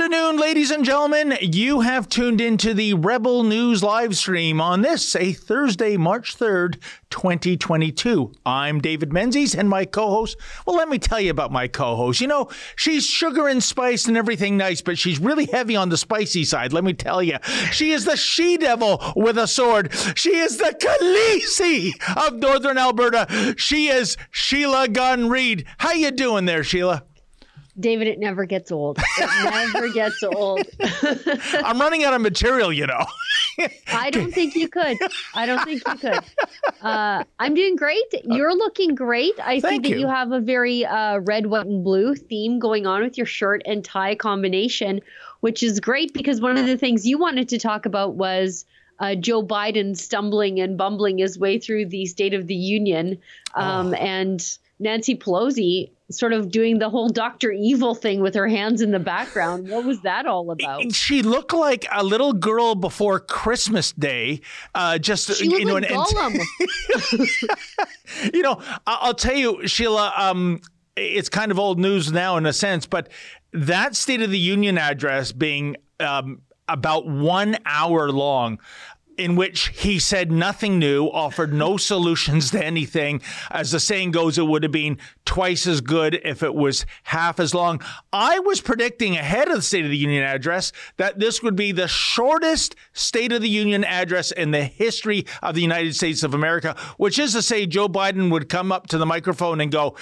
Good afternoon, ladies and gentlemen. You have tuned into the Rebel News live stream on this, a Thursday, March 3rd, 2022. I'm David Menzies and my co host. Well, let me tell you about my co host. You know, she's sugar and spice and everything nice, but she's really heavy on the spicy side. Let me tell you. She is the she devil with a sword. She is the Khaleesi of Northern Alberta. She is Sheila Gunn Reid. How you doing there, Sheila? David, it never gets old. It never gets old. I'm running out of material, you know. I don't think you could. I don't think you could. Uh, I'm doing great. You're looking great. I Thank see that you. you have a very uh, red, white, and blue theme going on with your shirt and tie combination, which is great because one of the things you wanted to talk about was. Uh, Joe Biden stumbling and bumbling his way through the State of the Union, um, and Nancy Pelosi sort of doing the whole Dr. Evil thing with her hands in the background. What was that all about? She looked like a little girl before Christmas Day. Uh, just She you know, like and- Gollum. you know, I'll tell you, Sheila. Um, it's kind of old news now in a sense, but that State of the Union address being um, about one hour long. In which he said nothing new, offered no solutions to anything. As the saying goes, it would have been twice as good if it was half as long. I was predicting ahead of the State of the Union address that this would be the shortest State of the Union address in the history of the United States of America, which is to say, Joe Biden would come up to the microphone and go,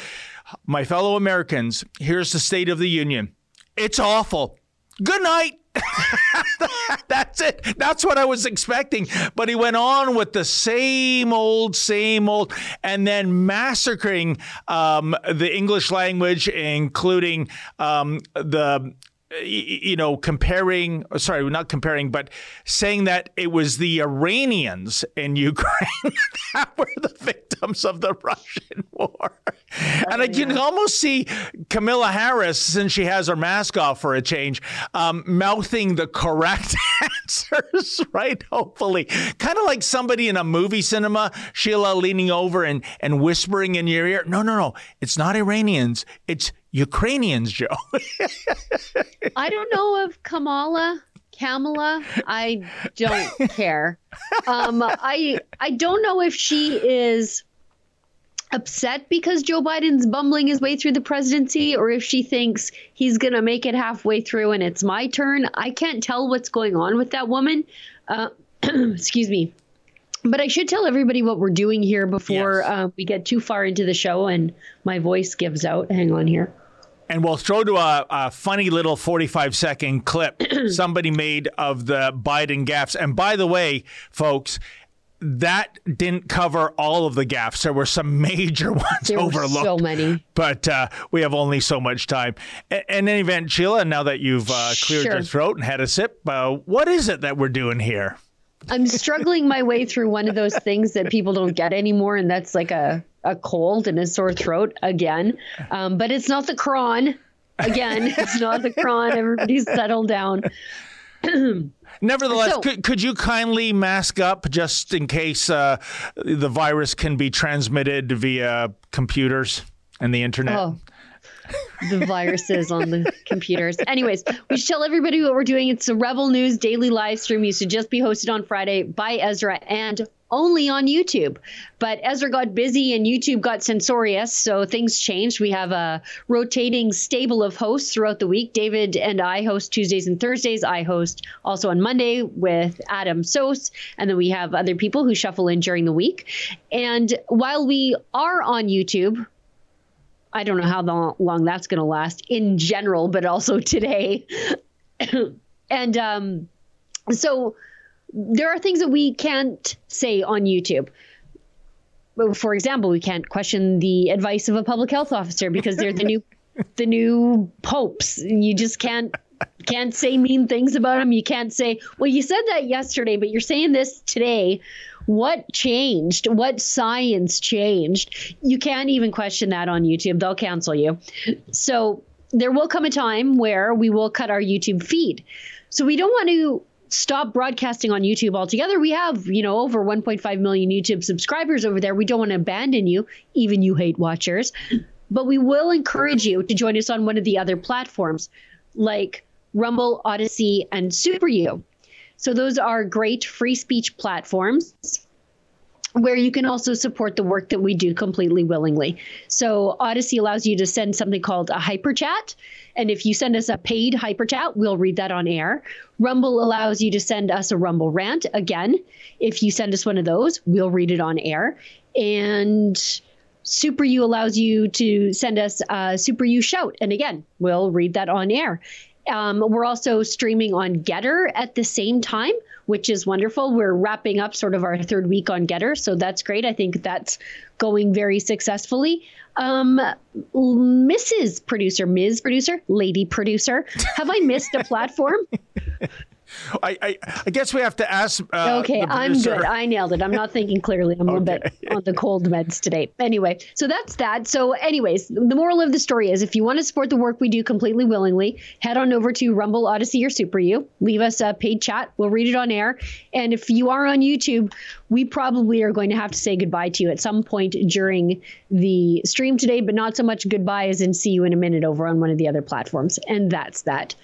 My fellow Americans, here's the State of the Union. It's awful. Good night. That's it. That's what I was expecting. But he went on with the same old, same old, and then massacring um, the English language, including um, the you know, comparing, sorry, not comparing, but saying that it was the Iranians in Ukraine that were the victims of the Russian war. And I can almost see Kamala Harris, since she has her mask off for a change, um, mouthing the correct answers, right? Hopefully. Kind of like somebody in a movie cinema, Sheila leaning over and, and whispering in your ear, no, no, no, it's not Iranians, it's Ukrainians, Joe. I don't know if Kamala, Kamala, I don't care. Um, I I don't know if she is upset because Joe Biden's bumbling his way through the presidency or if she thinks he's going to make it halfway through and it's my turn. I can't tell what's going on with that woman. Uh, excuse me. But I should tell everybody what we're doing here before Yes. uh, we get too far into the show and my voice gives out. Hang on here. And we'll throw to a, a funny little 45 second clip somebody made of the Biden gaffes. And by the way, folks, that didn't cover all of the gaffes. There were some major ones There were overlooked. so many. But uh, we have only so much time. A- In any event, Sheila, now that you've uh, cleared Sure. your throat and had a sip, uh, what is it that we're doing here? I'm struggling my way through one of those things that people don't get anymore, and that's like a, a cold and a sore throat again. Um, but it's not the cron. Again, it's not the cron. Everybody's settled down. Nevertheless, So- could, could you kindly mask up just in case uh, the virus can be transmitted via computers and the internet? Oh, the viruses on the computers. Anyways, we should tell everybody what we're doing. It's a Rebel News daily live stream. Used to just be hosted on Friday by Ezra and only on YouTube. But Ezra got busy and YouTube got censorious, so things changed. We have a rotating stable of hosts throughout the week. David and I host Tuesdays and Thursdays. I host also on Monday with Adam Soos, and then we have other people who shuffle in during the week. And while we are on YouTube, I don't know how long, that's going to last in general, but also today. and um, so there are things that we can't say on YouTube. For example, we can't question the advice of a public health officer because they're the new the new popes. You just can't can't say mean things about them. You can't say, "Well, you said that yesterday, but you're saying this today." What changed? What science changed? You can't even question that on YouTube. They'll cancel you. So there will come a time where we will cut our YouTube feed. So we don't want to stop broadcasting on YouTube altogether. We have, you know, over 1.5 million YouTube subscribers over there. We don't want to abandon you, even you hate watchers. But we will encourage you to join us on one of the other platforms. like Rumble, Odysee, and Super U. So those are great free speech platforms where you can also support the work that we do completely willingly. So Odysee allows you to send something called a hyper chat. And if you send us a paid hyper chat, we'll read that on air. Rumble allows you to send us a Rumble rant. Again, if you send us one of those, we'll read it on air. And Super U allows you to send us a Super U shout. And again, we'll read that on air. Um, we're also streaming on GETTR at the same time, which is wonderful. We're wrapping up sort of our third week on GETTR, so that's great. I think that's going very successfully. Um, Mrs. Producer, Ms. Producer, Lady Producer, have I missed a platform? I, I, I guess we have to ask. Uh, okay, I'm good. I nailed it. I'm not thinking clearly. I'm okay. a bit on the cold meds today. Anyway, so that's that. So, anyways, the moral of the story is if you want to support the work we do completely willingly, head on over to Rumble, Odysee, or Super U. Leave us a paid chat. We'll read it on air. And if you are on YouTube, we probably are going to have to say goodbye to you at some point during the stream today, but not so much goodbye as in see you in a minute over on one of the other platforms. And that's that.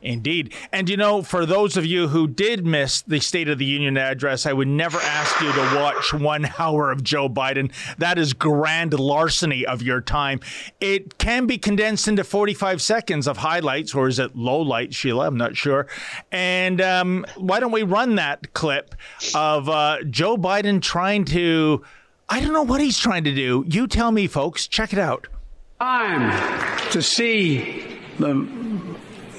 Indeed. And you know, for those of you who did miss the State of the Union address, I would never ask you to watch one hour of Joe Biden. That is grand larceny of your time. It can be condensed into 45 seconds of highlights, or is it low light, Sheila? I'm not sure. And um, why don't we run that clip of uh, Joe Biden trying to. I don't know what he's trying to do. You tell me, folks. Check it out. Time to see the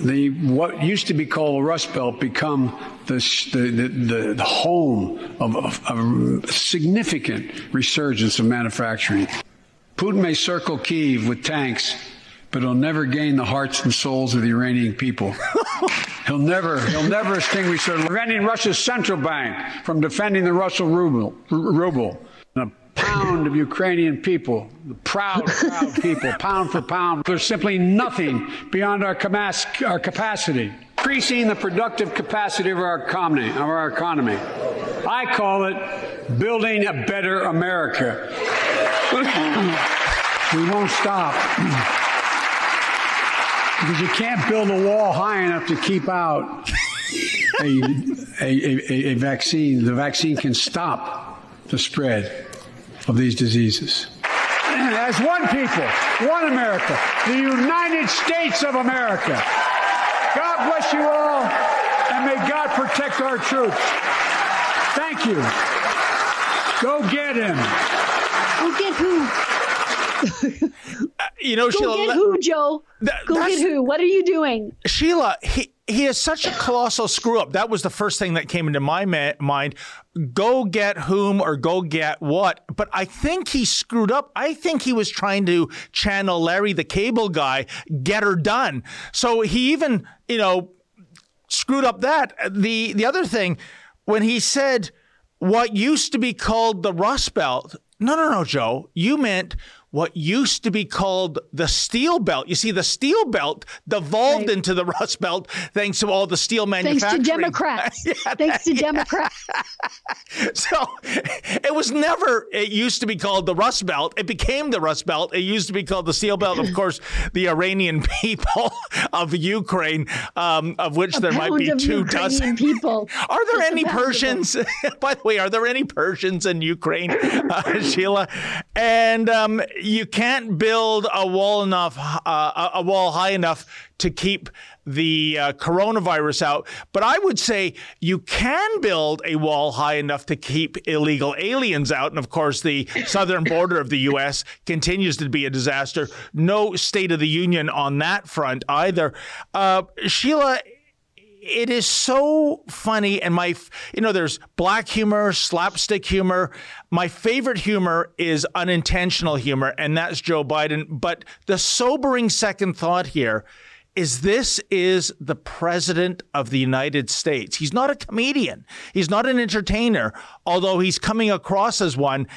the what used to be called the Rust Belt become the, the, the, the home of, of, a significant resurgence of manufacturing. Putin may circle Kiev with tanks, but he'll never gain the hearts and souls of the Iranian people. he'll never, he'll never extinguish their preventing Russia's central bank from defending the Russian ruble. ruble pound of Ukrainian people, the proud, proud people, pound for pound. There's simply nothing beyond our, our capacity. Increasing the productive capacity of our economy, of our economy. I call it building a better America. we won't stop. Because you can't build a wall high enough to keep out a, a, a, a vaccine. The vaccine can stop the spread of these diseases. As one people, one America, the United States of America. God bless you all, and may God protect our troops. Thank you. Go get him. Go get who? you know, Go Sheila. Get who, Joe? That, Go get who? What are you doing? Sheila, he, he is such a colossal screw up. That was the first thing that came into my ma- mind. Go get whom or go get what. But I think he screwed up. I think he was trying to channel Larry the cable guy, get her done. So he even, you know, screwed up that. The the other thing, when he said what used to be called the Rust Belt, no, no, no, Joe, you meant what used to be called the steel belt. You see, the steel belt devolved right. into the rust belt thanks to all the steel manufacturing. Thanks to Democrats. yeah, thanks to Democrats. so it was never, it used to be called the rust belt. It became the rust belt. It used to be called the steel belt. Of course, the Iranian people of Ukraine, um, of which a there might be two Ukrainian dozen people. Are there any Persians? By the way, are there any Persians in Ukraine, uh, Sheila? And um, you can't build a wall enough, uh, a wall high enough to keep the uh, coronavirus out. But I would say you can build a wall high enough to keep illegal aliens out. And of course, the southern border of the U.S. continues to be a disaster. No State of the Union on that front either. Uh, Sheila, it is so funny and my you know there's black humor slapstick humor my favorite humor is unintentional humor and that's joe biden but the sobering second thought here is this is the president of the United States. He's not a comedian. He's not an entertainer, although he's coming across as one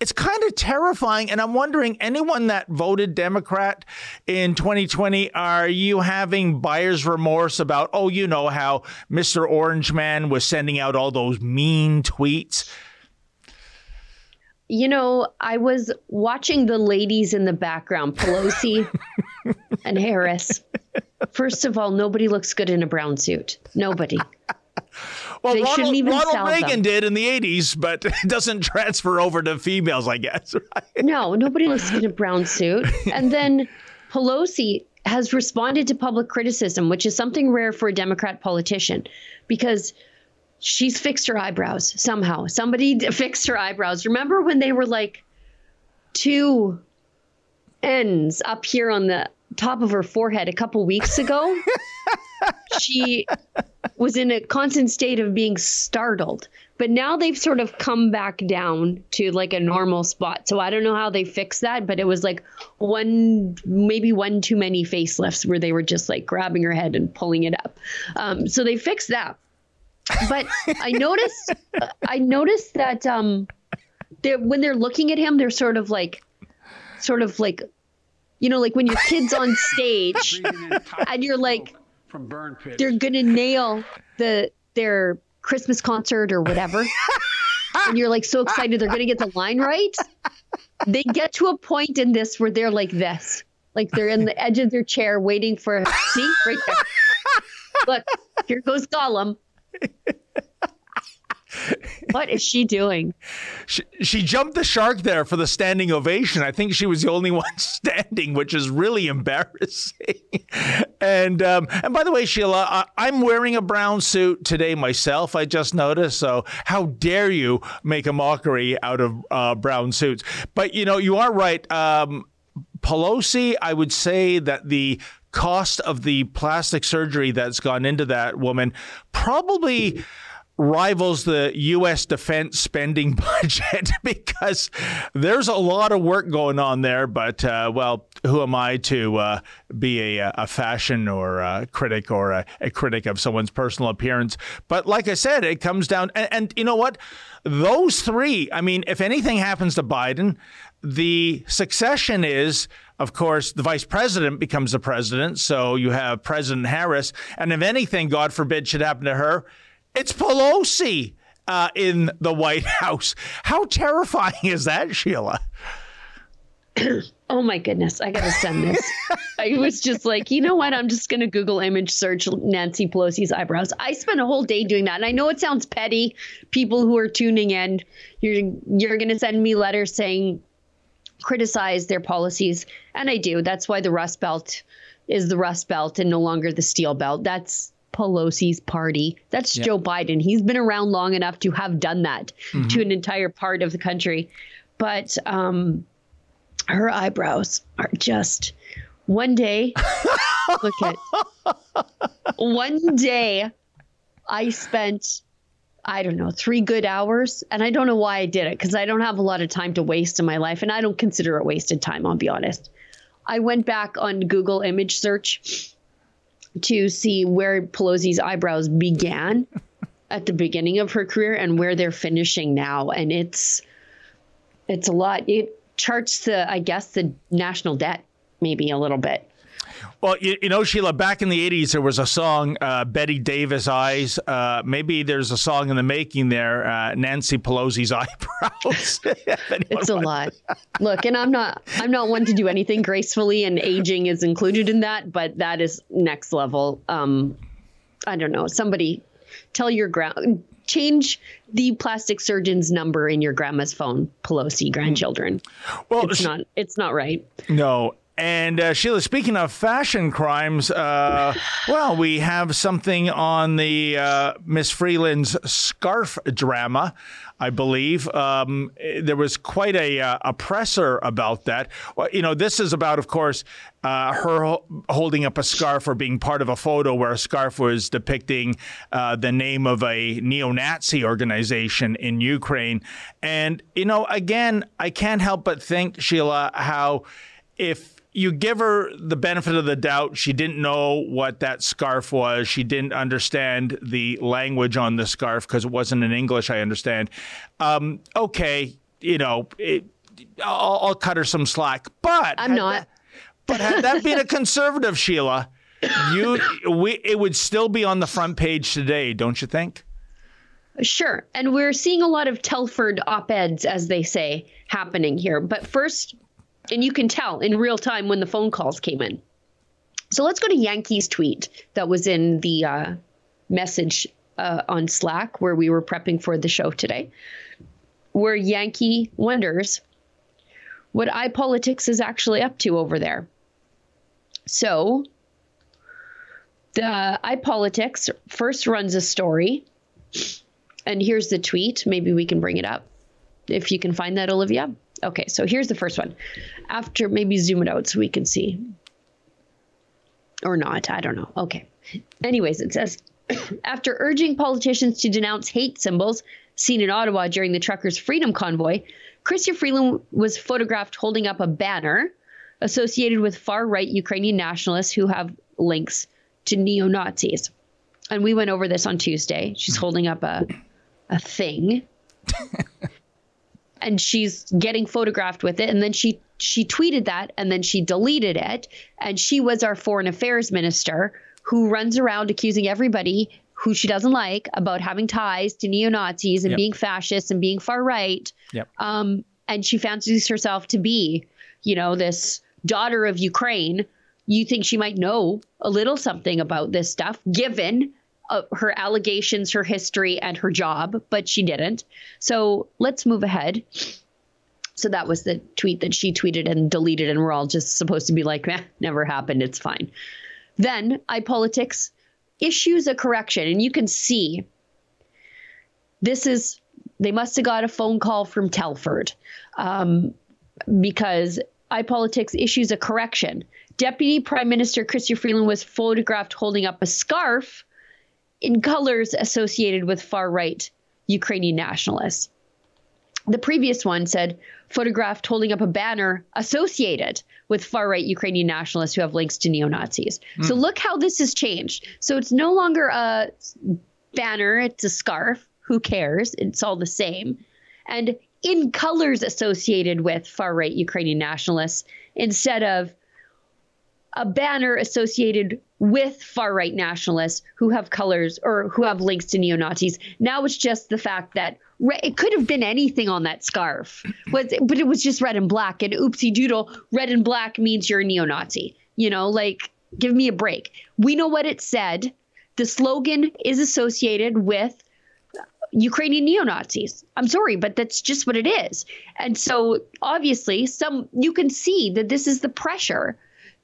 it's kind of terrifying. And I'm wondering, anyone that voted Democrat in 2020, are you having buyer's remorse about, oh, you know how Mr. Orange Man was sending out all those mean tweets? you know, I was watching the ladies in the background, Pelosi and Harris. First of all, nobody looks good in a brown suit. Nobody. Well, They Ronald, shouldn't even Ronald sell Reagan them. did in the 80s, but it doesn't transfer over to females, I guess. Right? No, nobody looks in a brown suit. And then Pelosi has responded to public criticism, which is something rare for a Democrat politician, because she's fixed her eyebrows somehow. Somebody fixed her eyebrows. Remember when they were like two ends up here on the top of her forehead a couple weeks ago? she was in a constant state of being startled. But now they've sort of come back down to like a normal spot. So I don't know how they fixed that, but it was like one, maybe one too many facelifts where they were just like grabbing her head and pulling it up. Um, so they fixed that. But I noticed, I noticed that um, they're, when they're looking at him, they're sort of like, sort of like, you know, like when your kid's on stage and you're like, from burn pits. they're gonna nail the their Christmas concert or whatever, and you're like so excited they're gonna get the line right. They get to a point in this where they're like this, like they're in the edge of their chair waiting for see right there. Look, here goes Gollum. What is she doing? She, she jumped the shark there for the standing ovation. I think she was the only one standing, which is really embarrassing. and um, and by the way, Sheila, I, I'm wearing a brown suit today myself. I just noticed. So how dare you make a mockery out of uh, brown suits? But you know, you are right. Um, Pelosi, I would say that the cost of the plastic surgery that's gone into that woman probably rivals the U.S. defense spending budget because there's a lot of work going on there. But, uh, well, who am I to uh, be a, a fashion or a critic or a, a critic of someone's personal appearance? But like I said, it comes down, and, and you know what? Those three, I mean, if anything happens to Biden, the succession is, of course, the vice president becomes the president. So you have President Harris. And if anything, God forbid, should happen to her, it's Pelosi uh, in the White House. How terrifying is that, Sheila? Oh my goodness, I gotta send this. I was just like, you know what? I'm just gonna Google image search Nancy Pelosi's eyebrows. I spent a whole day doing that, and I know it sounds petty. People who are tuning in, you're you're gonna send me letters saying criticize their policies, and I do. That's why the Rust Belt is the Rust Belt and no longer the Steel Belt. That's Pelosi's party. That's Joe Biden. He's been around long enough to have done that to an entire part of the country. But um, her eyebrows are just one day. look at one day. I spent, I don't know, three good hours, and I don't know why I did it because I don't have a lot of time to waste in my life, and I don't consider it wasted time. I'll be honest. I went back on Google image search to see where Pelosi's eyebrows began at the beginning of her career and where they're finishing now, and it's it's a lot. It charts the, I guess, the national debt maybe a little bit. Well, you, you know, Sheila, back in the 80s, there was a song, uh, Bette Davis Eyes. Uh, maybe there's a song in the making there, uh, Nancy Pelosi's Eyebrows. It's a lot. Look, and I'm not I'm not one to do anything gracefully and aging is included in that, but that is next level. Um I don't know. Somebody tell your ground change the plastic surgeon's number in your grandma's phone, Pelosi grandchildren. Well, It's not it's not right. No. And uh, Sheila, speaking of fashion crimes, uh, well, we have something on the uh, Miss Freeland's scarf drama, I believe. Um, there was quite a, uh, a presser about that. Well, you know, this is about, of course, uh, her ho- holding up a scarf or being part of a photo where a scarf was depicting uh, the name of a neo Nazi organization in Ukraine. And, you know, again, I can't help but think, Sheila, how if you give her the benefit of the doubt, she didn't know what that scarf was. She didn't understand the language on the scarf because it wasn't in English, I understand. Um, okay, you know, it, I'll, I'll cut her some slack. But I'm not. that- but had that been a conservative, Sheila, you we it would still be on the front page today, don't you think? Sure. And we're seeing a lot of Telford op eds, as they say, happening here. But first, and you can tell in real time when the phone calls came in. So let's go to Yankee's tweet that was in the uh, message uh, on Slack where we were prepping for the show today, where Yankee wonders what iPolitics is actually up to over there. So the iPolitics first runs a story, and here's the tweet. Maybe we can bring it up if you can find that, Olivia. Okay, so here's the first one. After maybe zoom it out so we can see. Or not, I don't know. Okay. Anyways, it says after urging politicians to denounce hate symbols seen in Ottawa during the truckers' freedom convoy, Chrystia Freeland was photographed holding up a banner associated with far right Ukrainian nationalists who have links to neo Nazis. And we went over this on Tuesday. She's holding up a a thing. and she's getting photographed with it and then she she tweeted that and then she deleted it and she was our foreign affairs minister who runs around accusing everybody who she doesn't like about having ties to neo-nazis and Yep. being fascists and being far right Yep. um, and she fancies herself to be you know this daughter of ukraine you think she might know a little something about this stuff given uh, her allegations her history and her job but she didn't. So let's move ahead. So that was the tweet that she tweeted and deleted and we're all just supposed to be like eh, never happened it's fine. Then iPolitics issues a correction, and you can see this is they must have got a phone call from Telford um, because iPolitics issues a correction. Deputy Prime Minister Chrystia Freeland was photographed holding up a scarf in colors associated with far right Ukrainian nationalists. The previous one said photographed holding up a banner associated with far right Ukrainian nationalists who have links to neo Nazis. So hmm. look how this has changed. So it's no longer a banner, it's a scarf. Who cares? It's all the same. And in colors associated with far right Ukrainian nationalists instead of a banner associated with far right nationalists who have colors or who have links to neo Nazis. Now it's just the fact that re- it could have been anything on that scarf, but, but it was just red and black. And oopsie doodle, red and black means you're a neo Nazi. You know, like, give me a break. We know what it said. The slogan is associated with Ukrainian neo Nazis. I'm sorry, but that's just what it is. And so obviously, some you can see that this is the pressure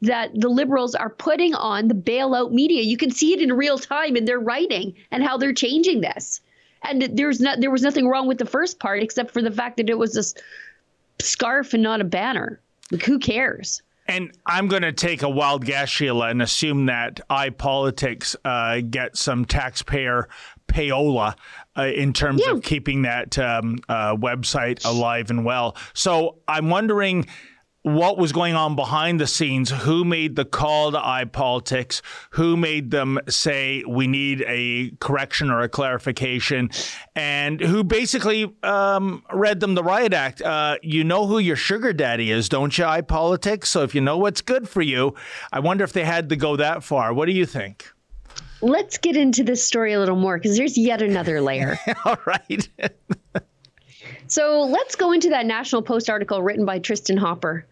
that the liberals are putting on the bailout media. You can see it in real time in their writing and how they're changing this. And there's not there was nothing wrong with the first part except for the fact that it was a scarf and not a banner. Like who cares? And I'm going to take a wild guess, Sheila, and assume that iPolitics uh, get some taxpayer payola uh, in terms Yeah. of keeping that um, uh, website alive and well. So I'm wondering what was going on behind the scenes, who made the call to iPolitics, who made them say we need a correction or a clarification, and who basically um, read them the riot act. Uh, you know who your sugar daddy is, don't you, iPolitics? So if you know what's good for you, I wonder if they had to go that far. What do you think? Let's get into this story a little more because there's yet another layer. All right. So let's go into that National Post article written by Tristin Hopper,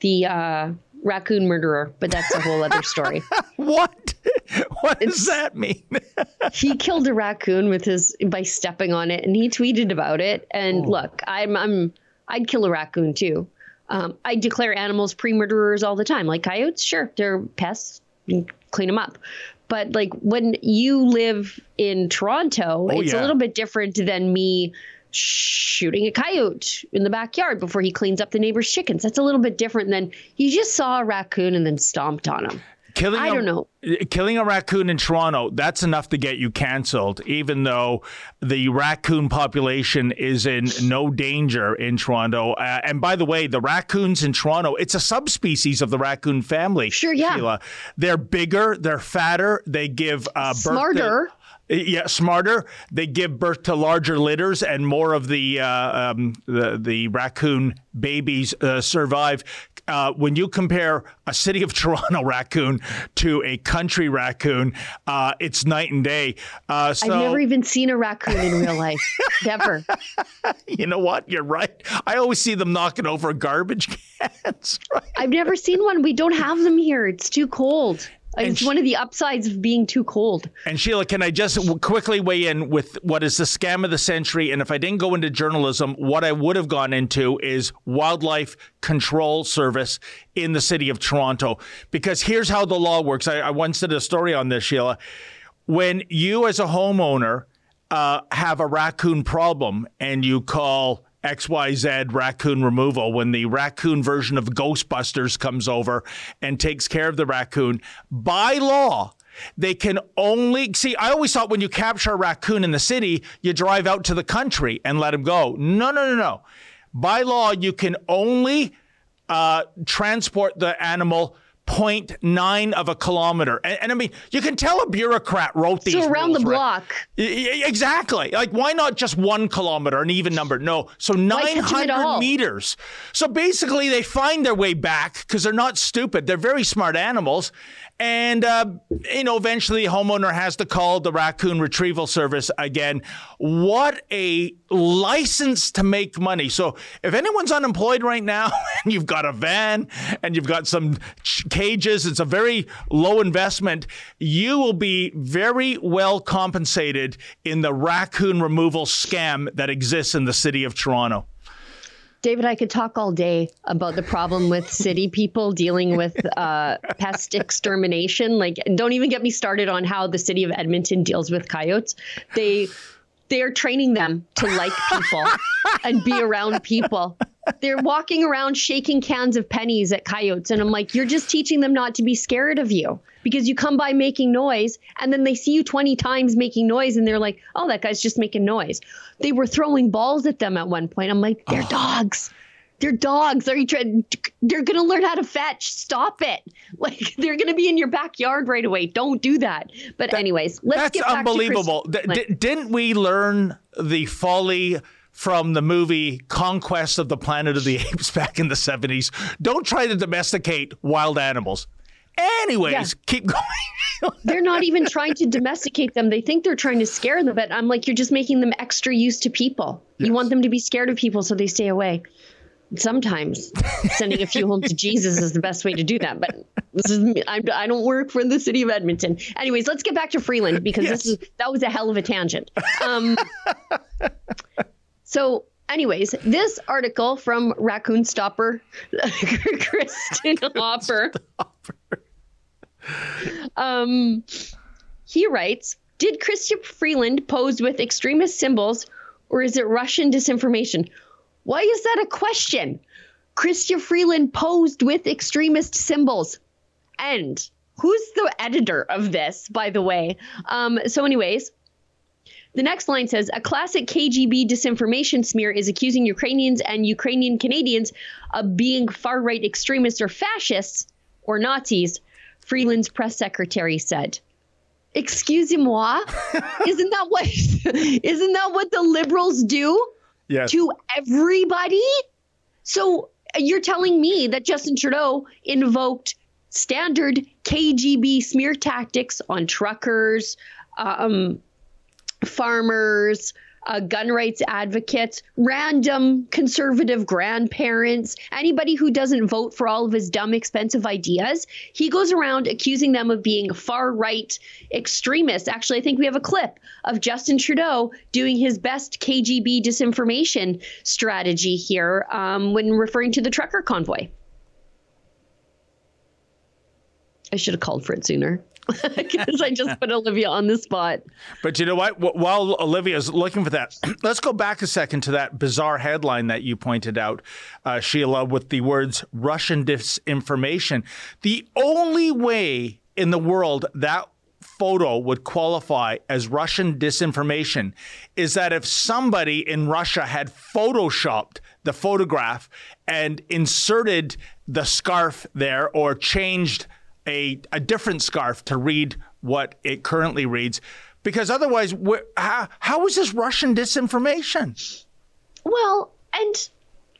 the uh, raccoon murderer, but that's a whole other story. what? What does that mean? he killed a raccoon with his by stepping on it, and he tweeted about it. And look, I'm I'm I'd kill a raccoon too. Um, I declare animals pre-murderers all the time, like coyotes. Sure, they're pests. You clean them up. But like when you live in Toronto, Oh, it's yeah. a little bit different than me shooting a coyote in the backyard before he cleans up the neighbor's chickens. That's a little bit different than you just saw a raccoon and then stomped on him. Killing I a- don't know. Killing a raccoon in Toronto, that's enough to get you canceled, even though the raccoon population is in no danger in Toronto. Uh, and by the way, the raccoons in Toronto, it's a subspecies of the raccoon family. Sure, yeah. Sheila. They're bigger, they're fatter, they give uh, birth to- Smarter. Yeah, smarter. They give birth to larger litters and more of the uh, um, the the raccoon babies uh, survive. Uh, when you compare a city of Toronto raccoon to a country raccoon, uh, it's night and day. Uh, so, I've never even seen a raccoon in real life. never. You know what? You're right. I always see them knocking over garbage cans. Right? I've never seen one. We don't have them here. It's too cold. It's sh- one of the upsides of being too cold. And Sheila, can I just quickly weigh in with what is the scam of the century? And if I didn't go into journalism, what I would have gone into is wildlife control service in the city of Toronto. Because here's how the law works. I, I once did a story on this, Sheila. When you, as a homeowner, uh, have a raccoon problem and you call XYZ raccoon removal when the raccoon version of Ghostbusters comes over and takes care of the raccoon. By law, they can only see. I always thought when you capture a raccoon in the city, you drive out to the country and let him go. No, no, no, no. By law, you can only uh, transport the animal 0.9 of a kilometer. And, and, I mean, you can tell a bureaucrat wrote these. So around rules, the right? block. Exactly. Like, why not just one kilometer, an even number? No. So catch 'em at 900 meters. So basically, they find their way back because they're not stupid. They're very smart animals. And, uh, you know, eventually homeowner has to call the raccoon retrieval service again. What a license to make money. So if anyone's unemployed right now and you've got a van and you've got some cages, it's a very low investment. You will be very well compensated in the raccoon removal scam that exists in the city of Toronto. David, I could talk all day about the problem with city people dealing with uh, pest extermination. Like, don't even get me started on how the city of Edmonton deals with coyotes. They they are training them to like people and be around people. They're walking around shaking cans of pennies at coyotes, and I'm like, you're just teaching them not to be scared of you because you come by making noise, and then they see you 20 times making noise, and they're like, oh, that guy's just making noise. They were throwing balls at them at one point. I'm like, they're dogs. They're dogs. Are you trying? They're gonna learn how to fetch. Stop it! Like they're gonna be in your backyard right away. Don't do that. But anyways, let's That's get back unbelievable. To d- didn't we learn the folly from the movie Conquest of the Planet of the Apes back in the 70s? Don't try to domesticate wild animals. Anyways, Yeah. keep going. they're not even trying to domesticate them. They think they're trying to scare them, but I'm like, you're just making them extra used to people. You want them to be scared of people so they stay away. Sometimes sending a few home to Jesus is the best way to do that. But this is. I, I don't work for the city of Edmonton. Anyways, let's get back to Freeland because Yes. this is that was a hell of a tangent. Um, so, anyways, this article from Raccoon Stopper, Tristin Hopper. Um, he writes Did Chrystia Freeland pose with extremist symbols or is it Russian disinformation? Why is that a question? Chrystia Freeland posed with extremist symbols. And who's the editor of this, by the way? Um, so, anyways, the next line says a classic KGB disinformation smear is accusing Ukrainians and Ukrainian Canadians of being far right extremists or fascists or Nazis, Freeland's press secretary said. Excusez-moi, isn't that what isn't that what the liberals do Yes. to everybody? So you're telling me that Justin Trudeau invoked standard KGB smear tactics on truckers, um, farmers, gun rights advocates, random conservative grandparents, anybody who doesn't vote for all of his dumb, expensive ideas. He goes around accusing them of being far right extremists. Actually, I think we have a clip of Justin Trudeau doing his best KGB disinformation strategy here um, when referring to the trucker convoy. I should have called for it sooner because I just put Olivia on the spot. But you know what? Wh- While Olivia's looking for that, let's go back a second to that bizarre headline that you pointed out, uh, Sheila, with the words Russian disinformation. The only way in the world that photo would qualify as Russian disinformation is that if somebody in Russia had photoshopped the photograph and inserted the scarf there or changed a, a different scarf to read what it currently reads because otherwise how, how is this russian disinformation Well, and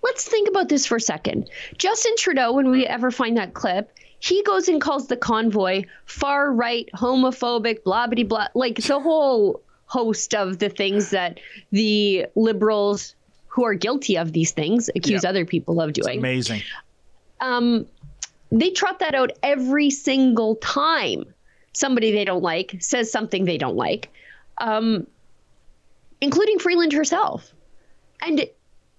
let's think about this for a second. Justin Trudeau, when we ever find that clip, he goes and calls the convoy far right, homophobic, blah blah blah, like the whole host of the things that the liberals who are guilty of these things accuse Yeah. other people of doing. Amazing. Um, they trot that out every single time somebody they don't like says something they don't like, um, including Freeland herself. And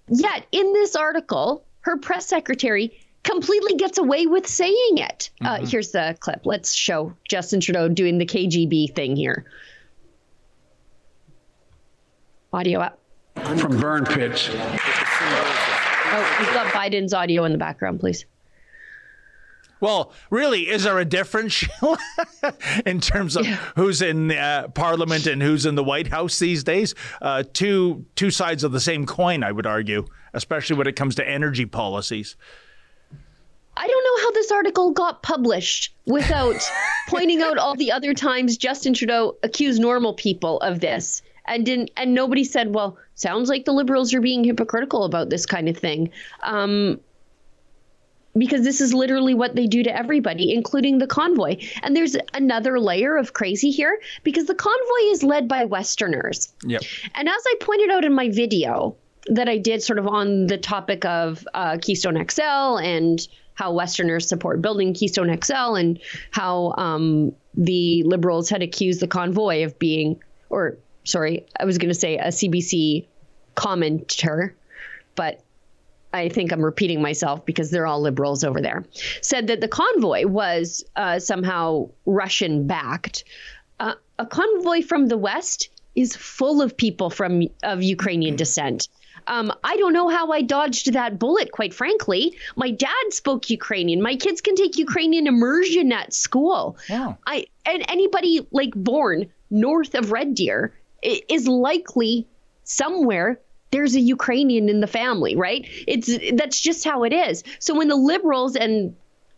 yet, in this article, her press secretary completely gets away with saying it. Uh, here's the clip. Let's show Justin Trudeau doing the KGB thing here. Audio up. from burn pits. Oh, we've got Biden's audio in the background, please. Well, really, is there a difference in terms of who's in uh, Parliament and who's in the White House these days? Uh, two two sides of the same coin, I would argue, especially when it comes to energy policies. I don't know how this article got published without pointing out all the other times Justin Trudeau accused normal people of this and didn't and nobody said, well, sounds like the liberals are being hypocritical about this kind of thing. Um, because this is literally what they do to everybody, including the convoy. And there's another layer of crazy here because the convoy is led by Westerners. Yep. And as I pointed out in my video that I did sort of on the topic of uh, Keystone XL and how Westerners support building Keystone XL and how um, the Liberals had accused the convoy of being, or sorry, I was going to say a CBC commenter, but I think I'm repeating myself because they're all liberals over there, said that the convoy was uh, somehow Russian backed. Uh, a convoy from the West is full of people from of Ukrainian descent. Um, I don't know how I dodged that bullet, quite frankly. My dad spoke Ukrainian. My kids can take Ukrainian immersion at school. Wow. I and anybody like born north of Red Deer is likely somewhere there's a Ukrainian in the family, right? It's that's just how it is. So when the liberals and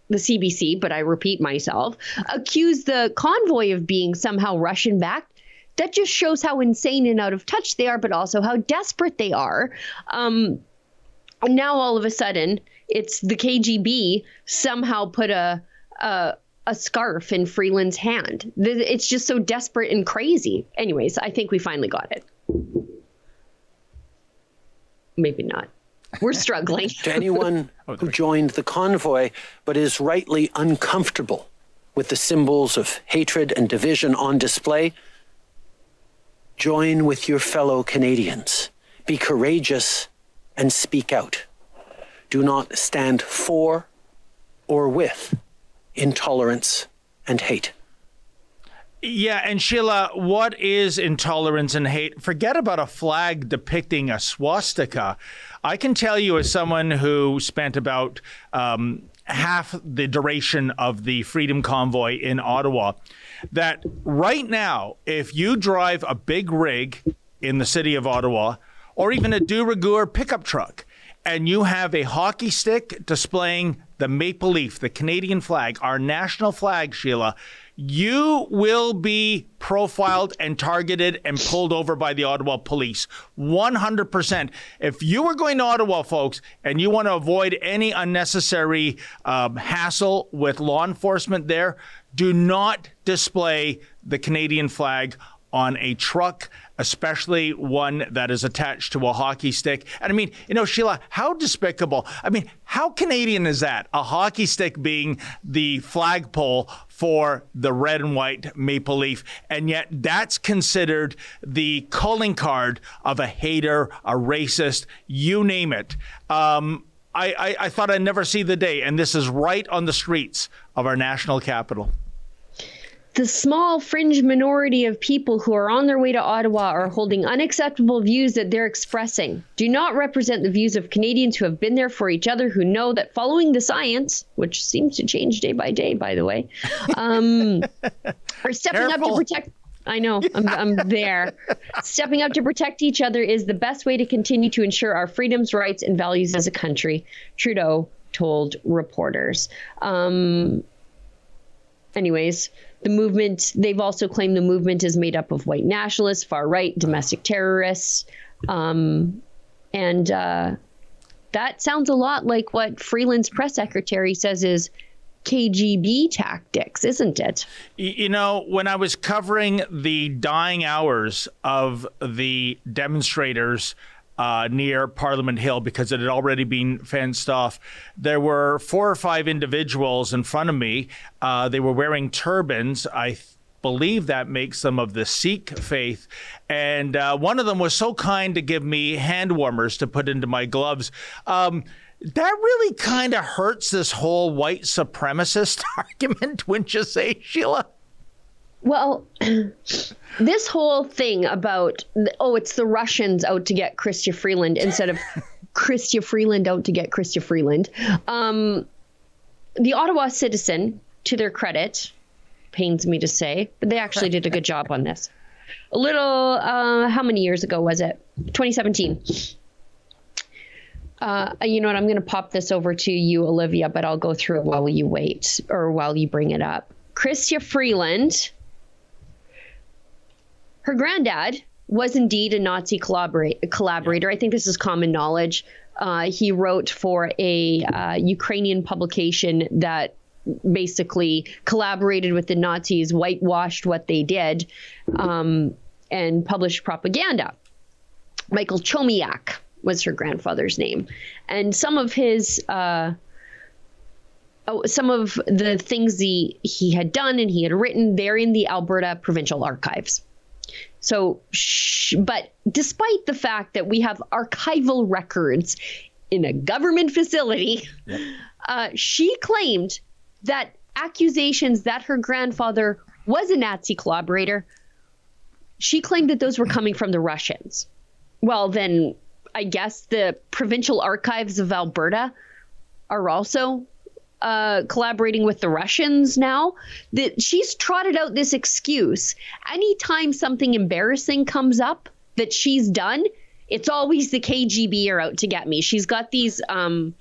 the CBC, but I repeat myself, accuse the convoy of being somehow Russian backed, that just shows how insane and out of touch they are, but also how desperate they are. Um, and now all of a sudden, it's the KGB somehow put a a, a scarf in Freeland's hand. It's just so desperate and crazy. Anyways, I think we finally got it. Maybe not. We're struggling. to anyone oh, who joined the convoy but is rightly uncomfortable with the symbols of hatred and division on display, join with your fellow Canadians. Be courageous and speak out. Do not stand for or with intolerance and hate. Yeah, and Sheila, what is intolerance and hate? Forget about a flag depicting a swastika. I can tell you, as someone who spent about um, half the duration of the Freedom Convoy in Ottawa, that right now, if you drive a big rig in the city of Ottawa, or even a de rigueur pickup truck, and you have a hockey stick displaying the maple leaf, the Canadian flag, our national flag, Sheila, you will be profiled and targeted and pulled over by the Ottawa police. 100%. If you are going to Ottawa, folks, and you want to avoid any unnecessary um, hassle with law enforcement there, do not display the Canadian flag on a truck, especially one that is attached to a hockey stick. And I mean, you know, Sheila, how despicable. I mean, how Canadian is that? A hockey stick being the flagpole for the red and white maple leaf. And yet that's considered the calling card of a hater, a racist, you name it. Um, I, I, I thought I'd never see the day. And this is right on the streets of our national capital. The small fringe minority of people who are on their way to Ottawa are holding unacceptable views that they're expressing do not represent the views of Canadians who have been there for each other, who know that following the science, which seems to change day by day, by the way, um, are stepping up to protect. I know, I'm, I'm there. Stepping up to protect each other is the best way to continue to ensure our freedoms, rights, and values as a country, Trudeau told reporters. Um, anyways, the movement, they've also claimed the movement is made up of white nationalists, far right, domestic terrorists. Um, and uh, that sounds a lot like what Freeland's press secretary says is KGB tactics, isn't it? You know, when I was covering the dying hours of the demonstrators uh, near Parliament Hill because it had already been fenced off. There were four or five individuals in front of me. Uh, they were wearing turbans. I believe that makes them of the Sikh faith. And uh, one of them was so kind to give me hand warmers to put into my gloves. Um, that really kind of hurts this whole white supremacist argument, wouldn't you say, Sheila? Well, this whole thing about oh, it's the Russians out to get Chrystia Freeland instead of Chrystia Freeland out to get Chrystia Freeland. Um, the Ottawa Citizen, to their credit, pains me to say, but they actually did a good job on this. A little, uh, how many years ago was it? 2017. Uh, you know what? I'm going to pop this over to you, Olivia, but I'll go through it while you wait or while you bring it up. Chrystia Freeland her granddad was indeed a Nazi collaborate, collaborator. I think this is common knowledge. Uh, he wrote for a uh, Ukrainian publication that basically collaborated with the Nazis, whitewashed what they did, um, and published propaganda. Michael Chomiak was her grandfather's name, and some of his. Uh, oh, some of the things he he had done and he had written, they're in the Alberta Provincial Archives. So, but despite the fact that we have archival records in a government facility, yep. uh, she claimed that accusations that her grandfather was a Nazi collaborator, she claimed that those were coming from the Russians. Well, then I guess the provincial archives of Alberta are also uh, collaborating with the Russians now. That she's trotted out this excuse. Anytime something embarrassing comes up that she's done, it's always the KGB are out to get me. She's got these, um,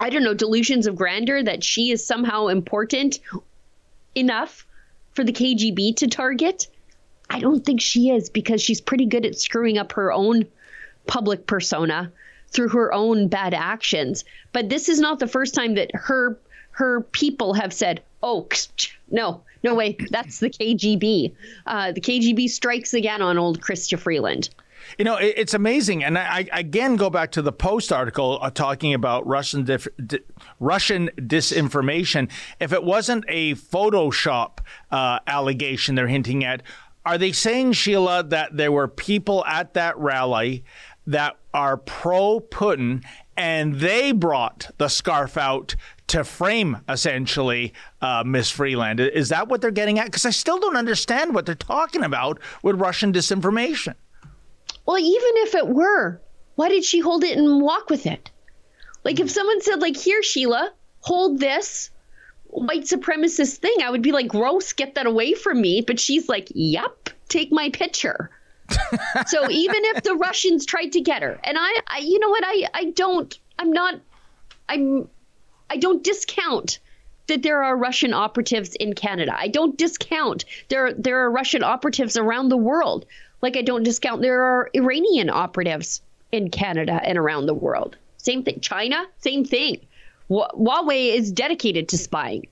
I don't know, delusions of grandeur that she is somehow important enough for the KGB to target. I don't think she is because she's pretty good at screwing up her own public persona through her own bad actions. But this is not the first time that her her people have said, "Oh, no, no way, that's the KGB." Uh, the KGB strikes again on old Chrystia Freeland. You know, it's amazing, and I, again go back to the Post article uh, talking about Russian dif- di- Russian disinformation. If it wasn't a Photoshop uh, allegation they're hinting at, are they saying Sheila that there were people at that rally that are pro Putin, and they brought the scarf out to frame essentially uh, Miss Freeland. Is that what they're getting at? Because I still don't understand what they're talking about with Russian disinformation. Well, even if it were, why did she hold it and walk with it? Like if someone said, like, here, Sheila, hold this white supremacist thing, I would be like, gross, get that away from me. But she's like, yep, take my picture so even if the Russians tried to get her, and I, I, you know what, I, I don't, I'm not, I'm, I don't discount that there are Russian operatives in Canada. I don't discount there, there are Russian operatives around the world. Like I don't discount there are Iranian operatives in Canada and around the world. Same thing. China, same thing. Huawei is dedicated to spying.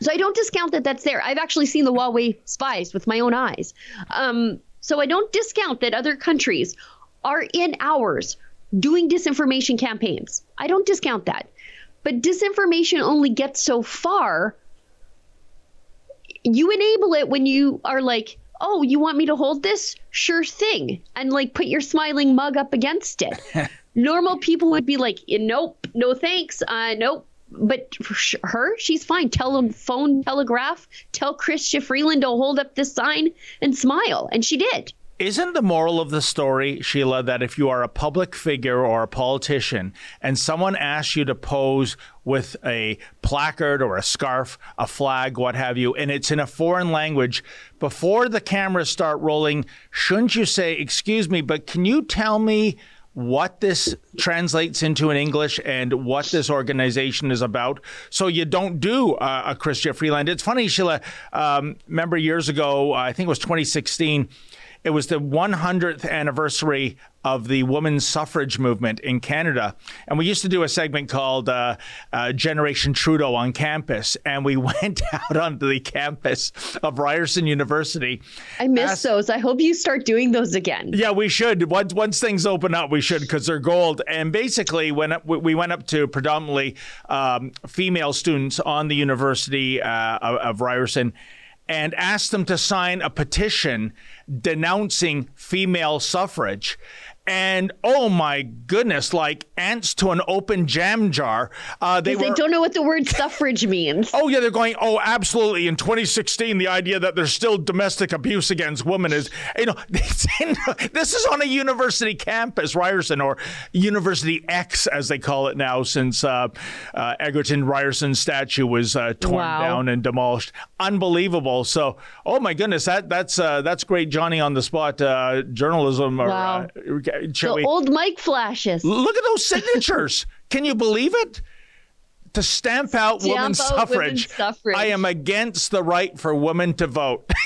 So I don't discount that that's there. I've actually seen the Huawei spies with my own eyes. Um, so I don't discount that other countries are in ours doing disinformation campaigns. I don't discount that. But disinformation only gets so far. You enable it when you are like, oh, you want me to hold this? Sure thing. And like put your smiling mug up against it. Normal people would be like, nope, no thanks. Uh, nope. But her, she's fine. Telephone, telegraph, tell Chrystia Freeland to hold up this sign and smile. And she did. Isn't the moral of the story, Sheila, that if you are a public figure or a politician and someone asks you to pose with a placard or a scarf, a flag, what have you, and it's in a foreign language, before the cameras start rolling, shouldn't you say, Excuse me, but can you tell me what this translates into in English and what this organization is about. So you don't do uh, a Chrystia Freeland. It's funny, Sheila. Um, remember years ago, I think it was 2016 it was the 100th anniversary of the women's suffrage movement in Canada. And we used to do a segment called uh, uh, Generation Trudeau on campus. And we went out onto the campus of Ryerson University. I miss asked, those. I hope you start doing those again. Yeah, we should. Once, once things open up, we should because they're gold. And basically, when we went up to predominantly um, female students on the University uh, of, of Ryerson and asked them to sign a petition denouncing female suffrage and oh my goodness, like ants to an open jam jar. Uh, they, were, they don't know what the word suffrage means. Oh yeah, they're going. Oh, absolutely. In 2016, the idea that there's still domestic abuse against women is, you know, this is on a university campus, Ryerson, or University X as they call it now, since uh, uh, Egerton Ryerson's statue was uh, torn wow. down and demolished. Unbelievable. So, oh my goodness, that that's uh, that's great, Johnny on the spot uh, journalism. Or, wow the old mic flashes. Look at those signatures. Can you believe it? To stamp out, stamp women's, out suffrage. women's suffrage. I am against the right for women to vote.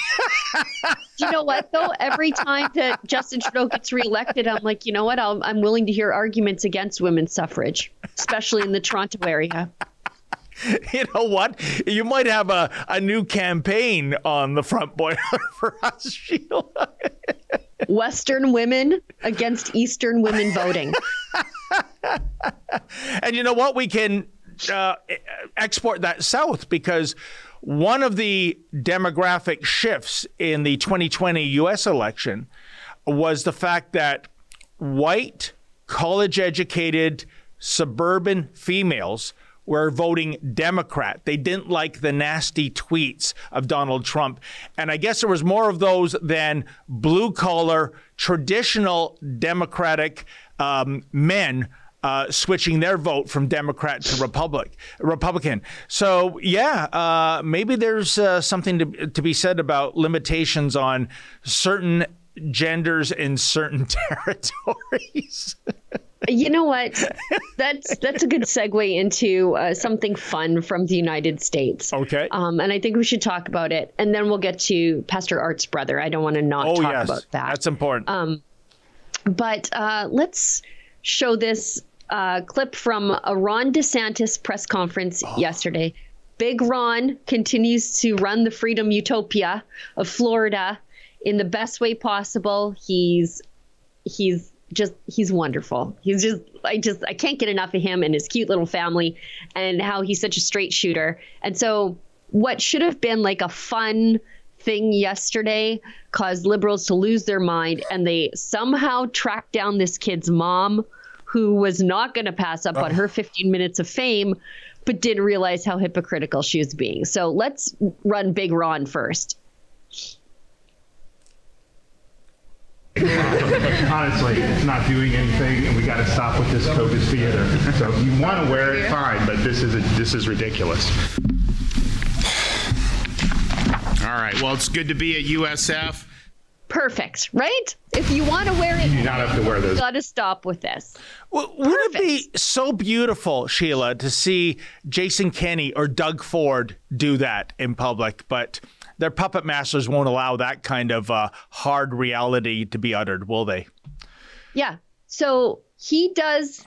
You know what though? Every time that Justin Trudeau gets reelected, I'm like, you know what? i am willing to hear arguments against women's suffrage, especially in the Toronto area. You know what? You might have a, a new campaign on the front boiler for us, Sheila. Western women against Eastern women voting. and you know what? We can uh, export that south because one of the demographic shifts in the 2020 US election was the fact that white, college educated, suburban females were voting Democrat. They didn't like the nasty tweets of Donald Trump. And I guess there was more of those than blue collar, traditional Democratic um, men. Uh, switching their vote from Democrat to Republic, Republican. So yeah, uh, maybe there's uh, something to to be said about limitations on certain genders in certain territories. you know what? That's that's a good segue into uh, something fun from the United States. Okay. Um, and I think we should talk about it, and then we'll get to Pastor Art's brother. I don't want to not oh, talk yes. about that. That's important. Um, but uh, let's show this uh, clip from a Ron DeSantis press conference oh. yesterday. Big Ron continues to run the freedom utopia of Florida in the best way possible. He's he's just he's wonderful. He's just I just I can't get enough of him and his cute little family and how he's such a straight shooter. And so what should have been like a fun thing yesterday caused liberals to lose their mind and they somehow tracked down this kid's mom who was not going to pass up oh. on her 15 minutes of fame but didn't realize how hypocritical she was being. So let's run Big Ron first. Honestly, it's not doing anything, and we got to stop with this COVID theater. So if you want to wear it, fine, but this is a, this is ridiculous. All right. Well, it's good to be at USF. Perfect, right? If you want to wear it, you do not have to wear those. Got to stop with this. Well, would it be so beautiful, Sheila, to see Jason Kenney or Doug Ford do that in public? But their puppet masters won't allow that kind of uh, hard reality to be uttered, will they? Yeah. So he does.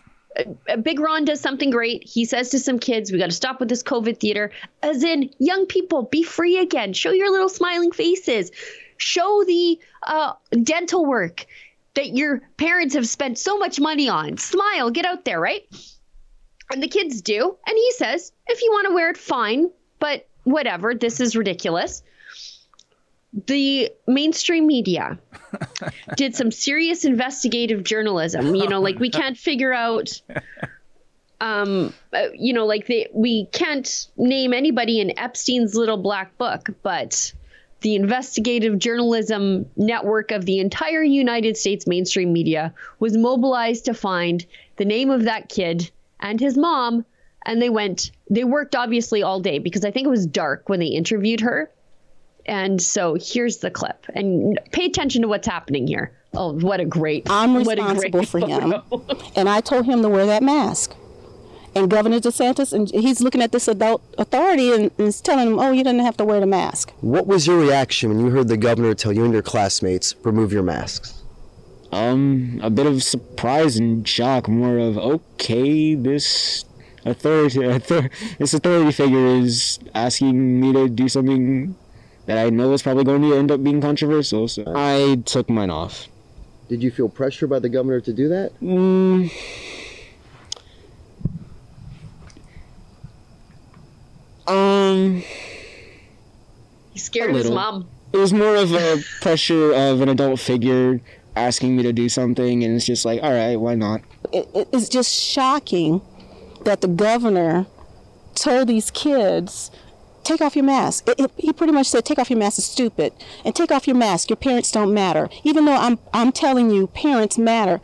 Big Ron does something great. He says to some kids, "We got to stop with this COVID theater." As in, young people, be free again. Show your little smiling faces. Show the uh, dental work that your parents have spent so much money on. Smile, get out there, right? And the kids do. And he says, if you want to wear it, fine, but whatever. This is ridiculous the mainstream media did some serious investigative journalism. You know, like we can't figure out, um, uh, you know, like they, we can't name anybody in Epstein's little black book, but the investigative journalism network of the entire United States mainstream media was mobilized to find the name of that kid and his mom. And they went, they worked obviously all day because I think it was dark when they interviewed her and so here's the clip. And pay attention to what's happening here. Oh, what a great I'm responsible great for him. and I told him to wear that mask. And Governor DeSantis, and he's looking at this adult authority and, and is telling him, oh, you didn't have to wear the mask. What was your reaction when you heard the governor tell you and your classmates remove your masks? Um, a bit of surprise and shock. More of okay, this authority, author, this authority figure is asking me to do something that I know is probably going to end up being controversial. So I took mine off. Did you feel pressure by the governor to do that? Mm, um, He's scared of his mom. it was more of a pressure of an adult figure asking me to do something, and it's just like, all right, why not? It, it- it's just shocking that the governor told these kids, take off your mask. It, it- he pretty much said, take off your mask, is stupid. And take off your mask, your parents don't matter. Even though I'm, I'm telling you, parents matter.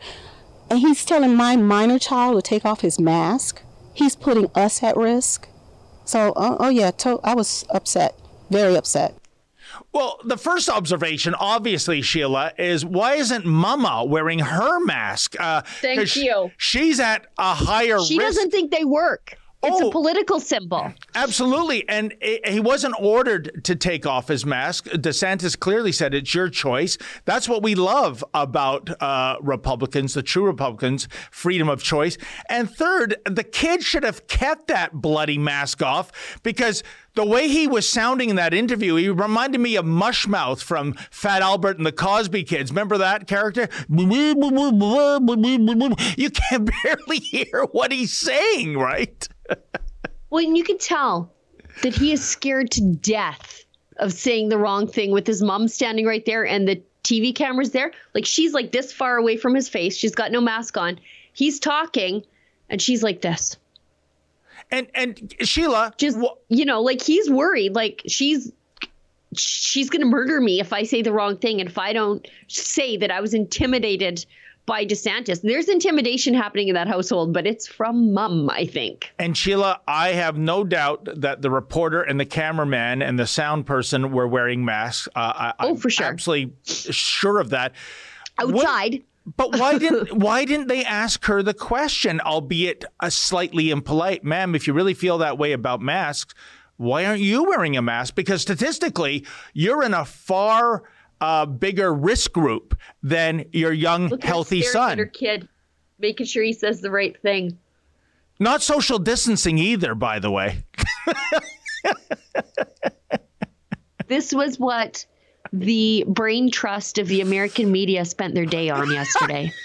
And he's telling my minor child to take off his mask. He's putting us at risk. So, uh, oh yeah, to- I was upset, very upset. Well, the first observation, obviously, Sheila, is why isn't Mama wearing her mask? Uh, Thank 'cause you. She's at a higher She risk. doesn't think they work. It's Oh. a political symbol. Absolutely. And he wasn't ordered to take off his mask. DeSantis clearly said it's your choice. That's what we love about uh, Republicans, the true Republicans, freedom of choice. And third, the kid should have kept that bloody mask off because the way he was sounding in that interview, he reminded me of Mushmouth from Fat Albert and the Cosby Kids. Remember that character? You can barely hear what he's saying, right? Well, and you can tell that he is scared to death of saying the wrong thing with his mom standing right there and the TV cameras there. Like she's like this far away from his face. She's got no mask on. He's talking and she's like this. And and Sheila, Just you know, like he's worried like she's she's going to murder me if I say the wrong thing and if I don't say that I was intimidated by DeSantis. There's intimidation happening in that household, but it's from mom, I think. And Sheila, I have no doubt that the reporter and the cameraman and the sound person were wearing masks. Uh, I, Oh, I'm for sure. absolutely sure of that. What- Outside. but why didn't why didn't they ask her the question, albeit a slightly impolite, ma'am? If you really feel that way about masks, why aren't you wearing a mask? Because statistically, you're in a far uh, bigger risk group than your young, Look at her healthy at son. her kid, making sure he says the right thing. Not social distancing either, by the way. This was what the brain trust of the American media spent their day on yesterday.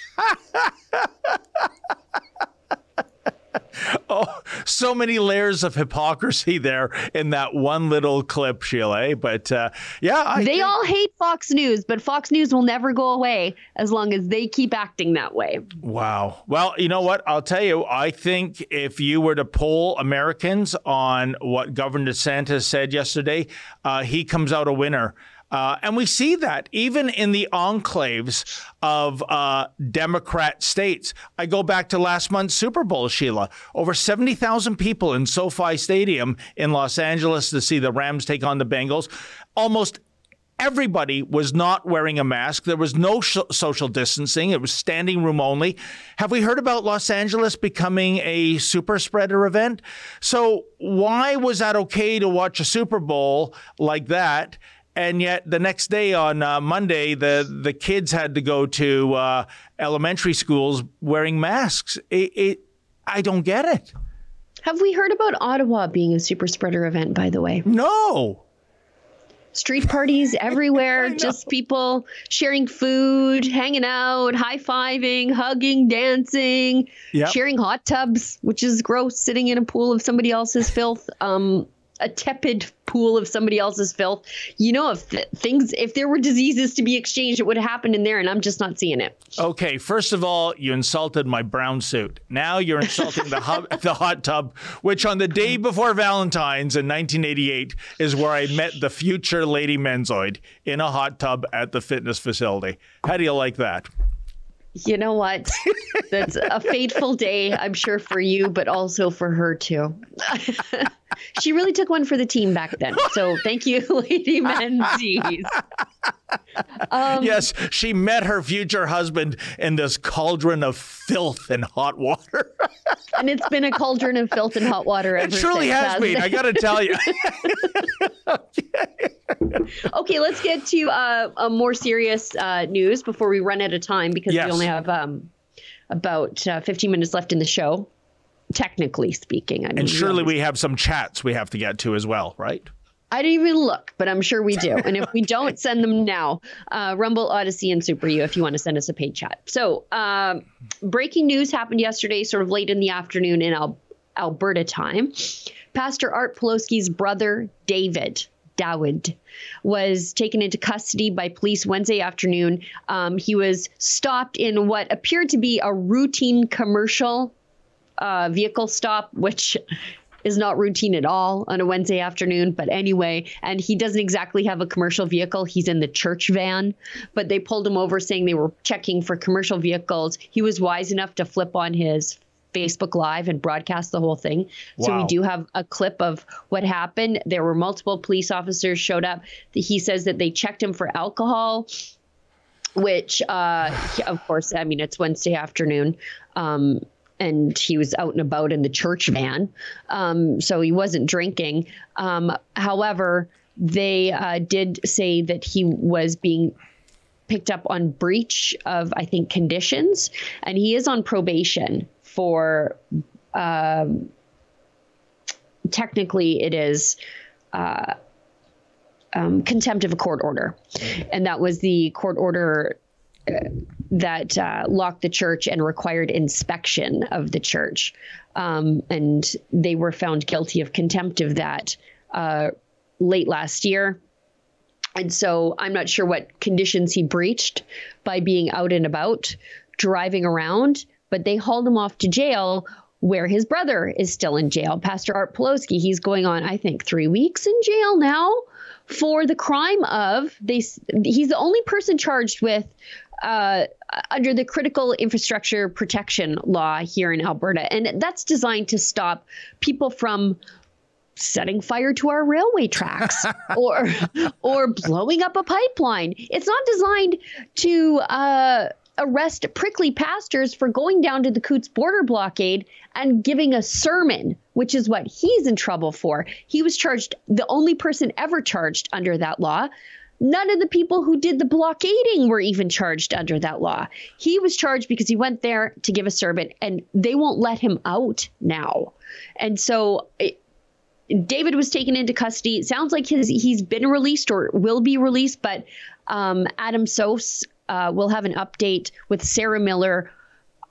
so many layers of hypocrisy there in that one little clip, Sheila. But uh, yeah, I they think- all hate Fox News, but Fox News will never go away as long as they keep acting that way. Wow. Well, you know what? I'll tell you. I think if you were to poll Americans on what Governor DeSantis said yesterday, uh, he comes out a winner. Uh, and we see that even in the enclaves of uh, Democrat states. I go back to last month's Super Bowl, Sheila. Over 70,000 people in SoFi Stadium in Los Angeles to see the Rams take on the Bengals. Almost everybody was not wearing a mask. There was no sh- social distancing. It was standing room only. Have we heard about Los Angeles becoming a super spreader event? So why was that okay to watch a Super Bowl like that? And yet, the next day on uh, Monday, the the kids had to go to uh, elementary schools wearing masks. It, it, I don't get it. Have we heard about Ottawa being a super spreader event, by the way? No. Street parties everywhere, just people sharing food, hanging out, high fiving, hugging, dancing, Yep. sharing hot tubs, which is gross, sitting in a pool of somebody else's filth. Um, a tepid pool of somebody else's filth. You know, if th- things, if there were diseases to be exchanged, it would have happened in there, and I'm just not seeing it. Okay, first of all, you insulted my brown suit. Now you're insulting the hub, the hot tub, which on the day before Valentine's in 1988 is where I met the future Lady Menzoid in a hot tub at the fitness facility. How do you like that? You know what? That's a fateful day, I'm sure, for you, but also for her, too. she really took one for the team back then. So thank you, Lady Menzies. Um, yes, she met her future husband in this cauldron of filth and hot water. and it's been a cauldron of filth and hot water ever It truly since, has been. it? I got to tell you. okay, let's get to uh, a more serious uh, news before we run out of time because Yes. we only have um, about uh, 15 minutes left in the show. Technically speaking, I mean, and surely we have some chats we have to get to as well, right? I didn't even look, but I'm sure we do. And if we don't, send them now. Uh, Rumble, Odysee, and Super U if you want to send us a paid chat. So, um, breaking news happened yesterday, sort of late in the afternoon in Al- Alberta time. Pastor Art Pawlowski's brother, David Dawid, was taken into custody by police Wednesday afternoon. Um, he was stopped in what appeared to be a routine commercial uh, vehicle stop, which is not routine at all on a Wednesday afternoon. But anyway, and he doesn't exactly have a commercial vehicle. He's in the church van, but they pulled him over saying they were checking for commercial vehicles. He was wise enough to flip on his Facebook Live and broadcast the whole thing. So we do have a clip of what happened. There were multiple police officers showed up. He says that they checked him for alcohol which uh of course i mean it's wednesday afternoon um and he was out and about in the church van. Um so he wasn't drinking. Um however they uh, did say that he was being picked up on breach of i think conditions. And he is on probation for um technically it is uh um, contempt of a court order. And that was the court order uh, that uh, locked the church and required inspection of the church. Um, and they were found guilty of contempt of that uh, late last year. And so I'm not sure what conditions he breached by being out and about, driving around, but they hauled him off to jail where his brother is still in jail. Pastor Art Pawlowski, he's going on, I think, three weeks in jail now for the crime of they. He's the only person charged with uh, under the critical infrastructure protection law here in Alberta, and that's designed to stop people from setting fire to our railway tracks or or blowing up a pipeline. It's not designed to uh, arrest prickly pastors for going down to the Coots border blockade and giving a sermon, which is what he's in trouble for. He was charged, the only person ever charged under that law. None of the people who did the blockading were even charged under that law. He was charged because he went there to give a sermon, and they won't let him out now. And so it, David was taken into custody. It sounds like his he's been released or will be released, but um, Adam Soos uh, will have an update with Sarah Miller,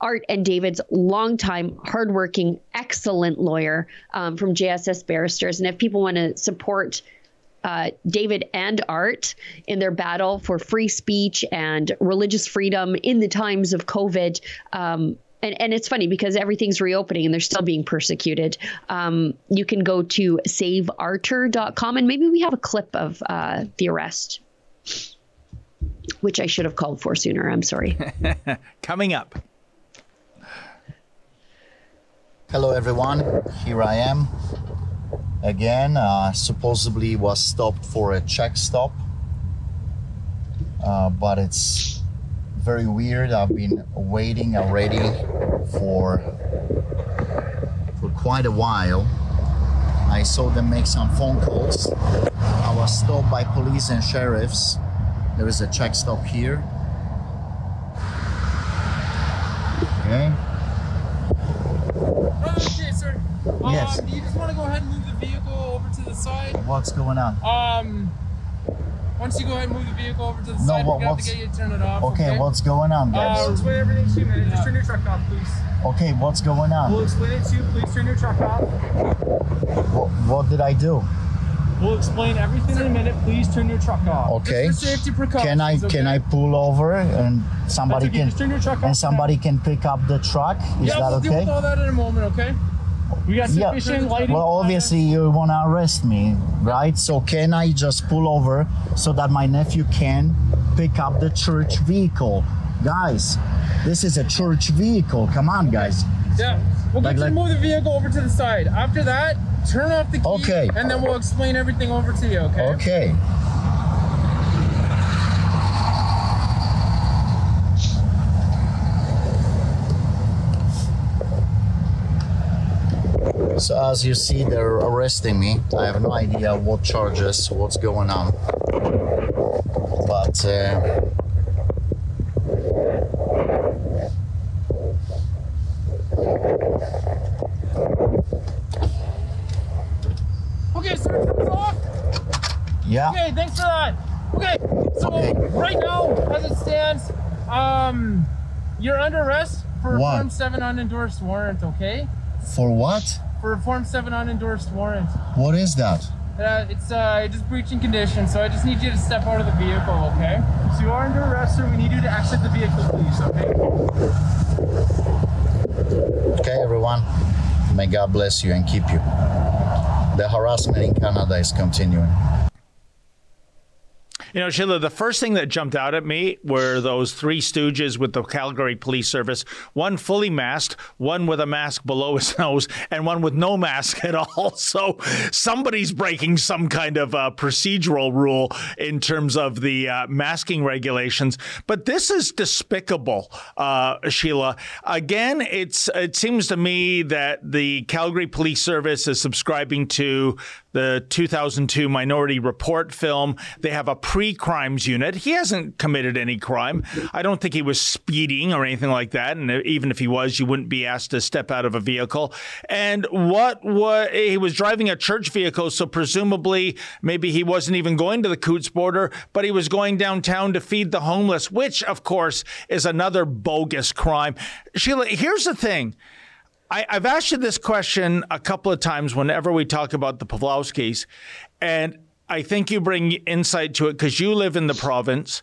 Art and David's longtime, hardworking, excellent lawyer um, from JSS Barristers. And if people want to support uh, David and Art in their battle for free speech and religious freedom in the times of COVID. Um, and, and it's funny because everything's reopening and they're still being persecuted. Um, you can go to savearter.com and maybe we have a clip of uh, the arrest, which I should have called for sooner. I'm sorry. Coming up. Hello everyone, here I am again. Uh, supposedly was stopped for a check stop, uh, but it's very weird. I've been waiting already for for quite a while. I saw them make some phone calls. I was stopped by police and sheriffs. There is a check stop here. Okay. Okay, sir. Yes. Um, do you just want to go ahead and move the vehicle over to the side? What's going on? Um, once you go ahead and move the vehicle over to the No, side, what- we're have to get you to turn it off. Okay, what's going on, Uh, guys? we'll explain everything to you in a minute. Just turn your truck off, please. Okay, what's going on? We'll explain it to you. Please turn your truck off. What, what did I do? We'll explain everything in a minute. Please turn your truck off. Okay. Just for safety precautions. Can I okay? can I pull over and somebody okay, can just turn your truck and off somebody can pick up the truck? Is yeah, that we'll deal with all that in a moment. Okay. We got Yeah. lighting. Well, obviously you want to arrest me, right? So can I just pull over so that my nephew can pick up the church vehicle? Guys, this is a church vehicle. Come on, guys. Yeah. We'll Like- get you to like- move the vehicle over to the side. After that, turn off the key. Okay. And then we'll explain everything over to you. Okay. Okay. So as you see, they're arresting me. I have no idea what charges, what's going on. But uh, Okay, sir, turn off. yeah, Okay, thanks for that. Okay, so Okay. right now, as it stands, um, you're under arrest for What? Form 7 unendorsed warrant, okay? for what? For a Form 7 unendorsed warrant. What is that? Uh, it's uh, just breaching conditions, so I just need you to step out of the vehicle, okay? So you are under arrest, sir. We need you to exit the vehicle, please, okay? Okay, everyone. May God bless you and keep you. The harassment in Canada is continuing. You know, Sheila, the first thing that jumped out at me were those three stooges with the Calgary Police Service one fully masked, one with a mask below his nose, and one with no mask at all. So somebody's breaking some kind of uh, procedural rule in terms of the uh, masking regulations. But this is despicable, uh, Sheila. Again, it's it seems to me that the Calgary Police Service is subscribing to the 2002 Minority Report film. They have a pre crimes unit. He hasn't committed any crime. I don't think he was speeding or anything like that. And even if he was, you wouldn't be asked to step out of a vehicle. And what was he was driving a church vehicle, so presumably maybe he wasn't even going to the Coots border, but he was going downtown to feed the homeless, which of course is another bogus crime. Sheila, here's the thing. I, I've asked you this question a couple of times whenever we talk about the Pawlowskis, and I think you bring insight to it because you live in the province.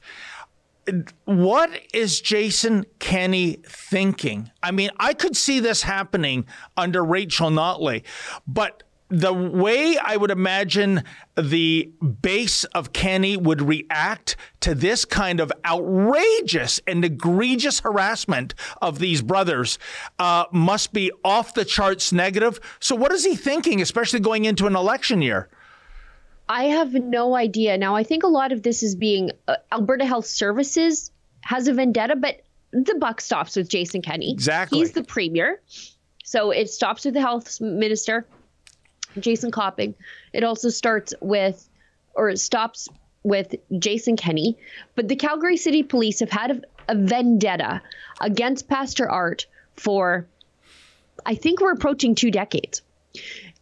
What is Jason Kenney thinking? I mean, I could see this happening under Rachel Notley, but the way I would imagine the base of Kenney would react to this kind of outrageous and egregious harassment of these brothers uh, must be off the charts negative. So, what is he thinking, especially going into an election year? I have no idea. Now, I think a lot of this is being uh, Alberta Health Services has a vendetta, but the buck stops with Jason Kenney. Exactly. He's the premier. So it stops with the health minister, Jason Copping. It also starts with, or it stops with Jason Kenney. But the Calgary City Police have had a, a vendetta against Pastor Art for, I think we're approaching two decades.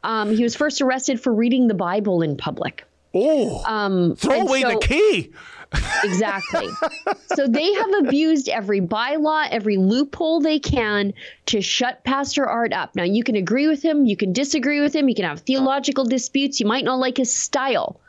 Um, he was first arrested for reading the Bible in public. Oh, um, throw away the key. Exactly. so they have abused every bylaw, every loophole they can to shut Pastor Art up. Now, you can agree with him, you can disagree with him, you can have theological disputes, you might not like his style.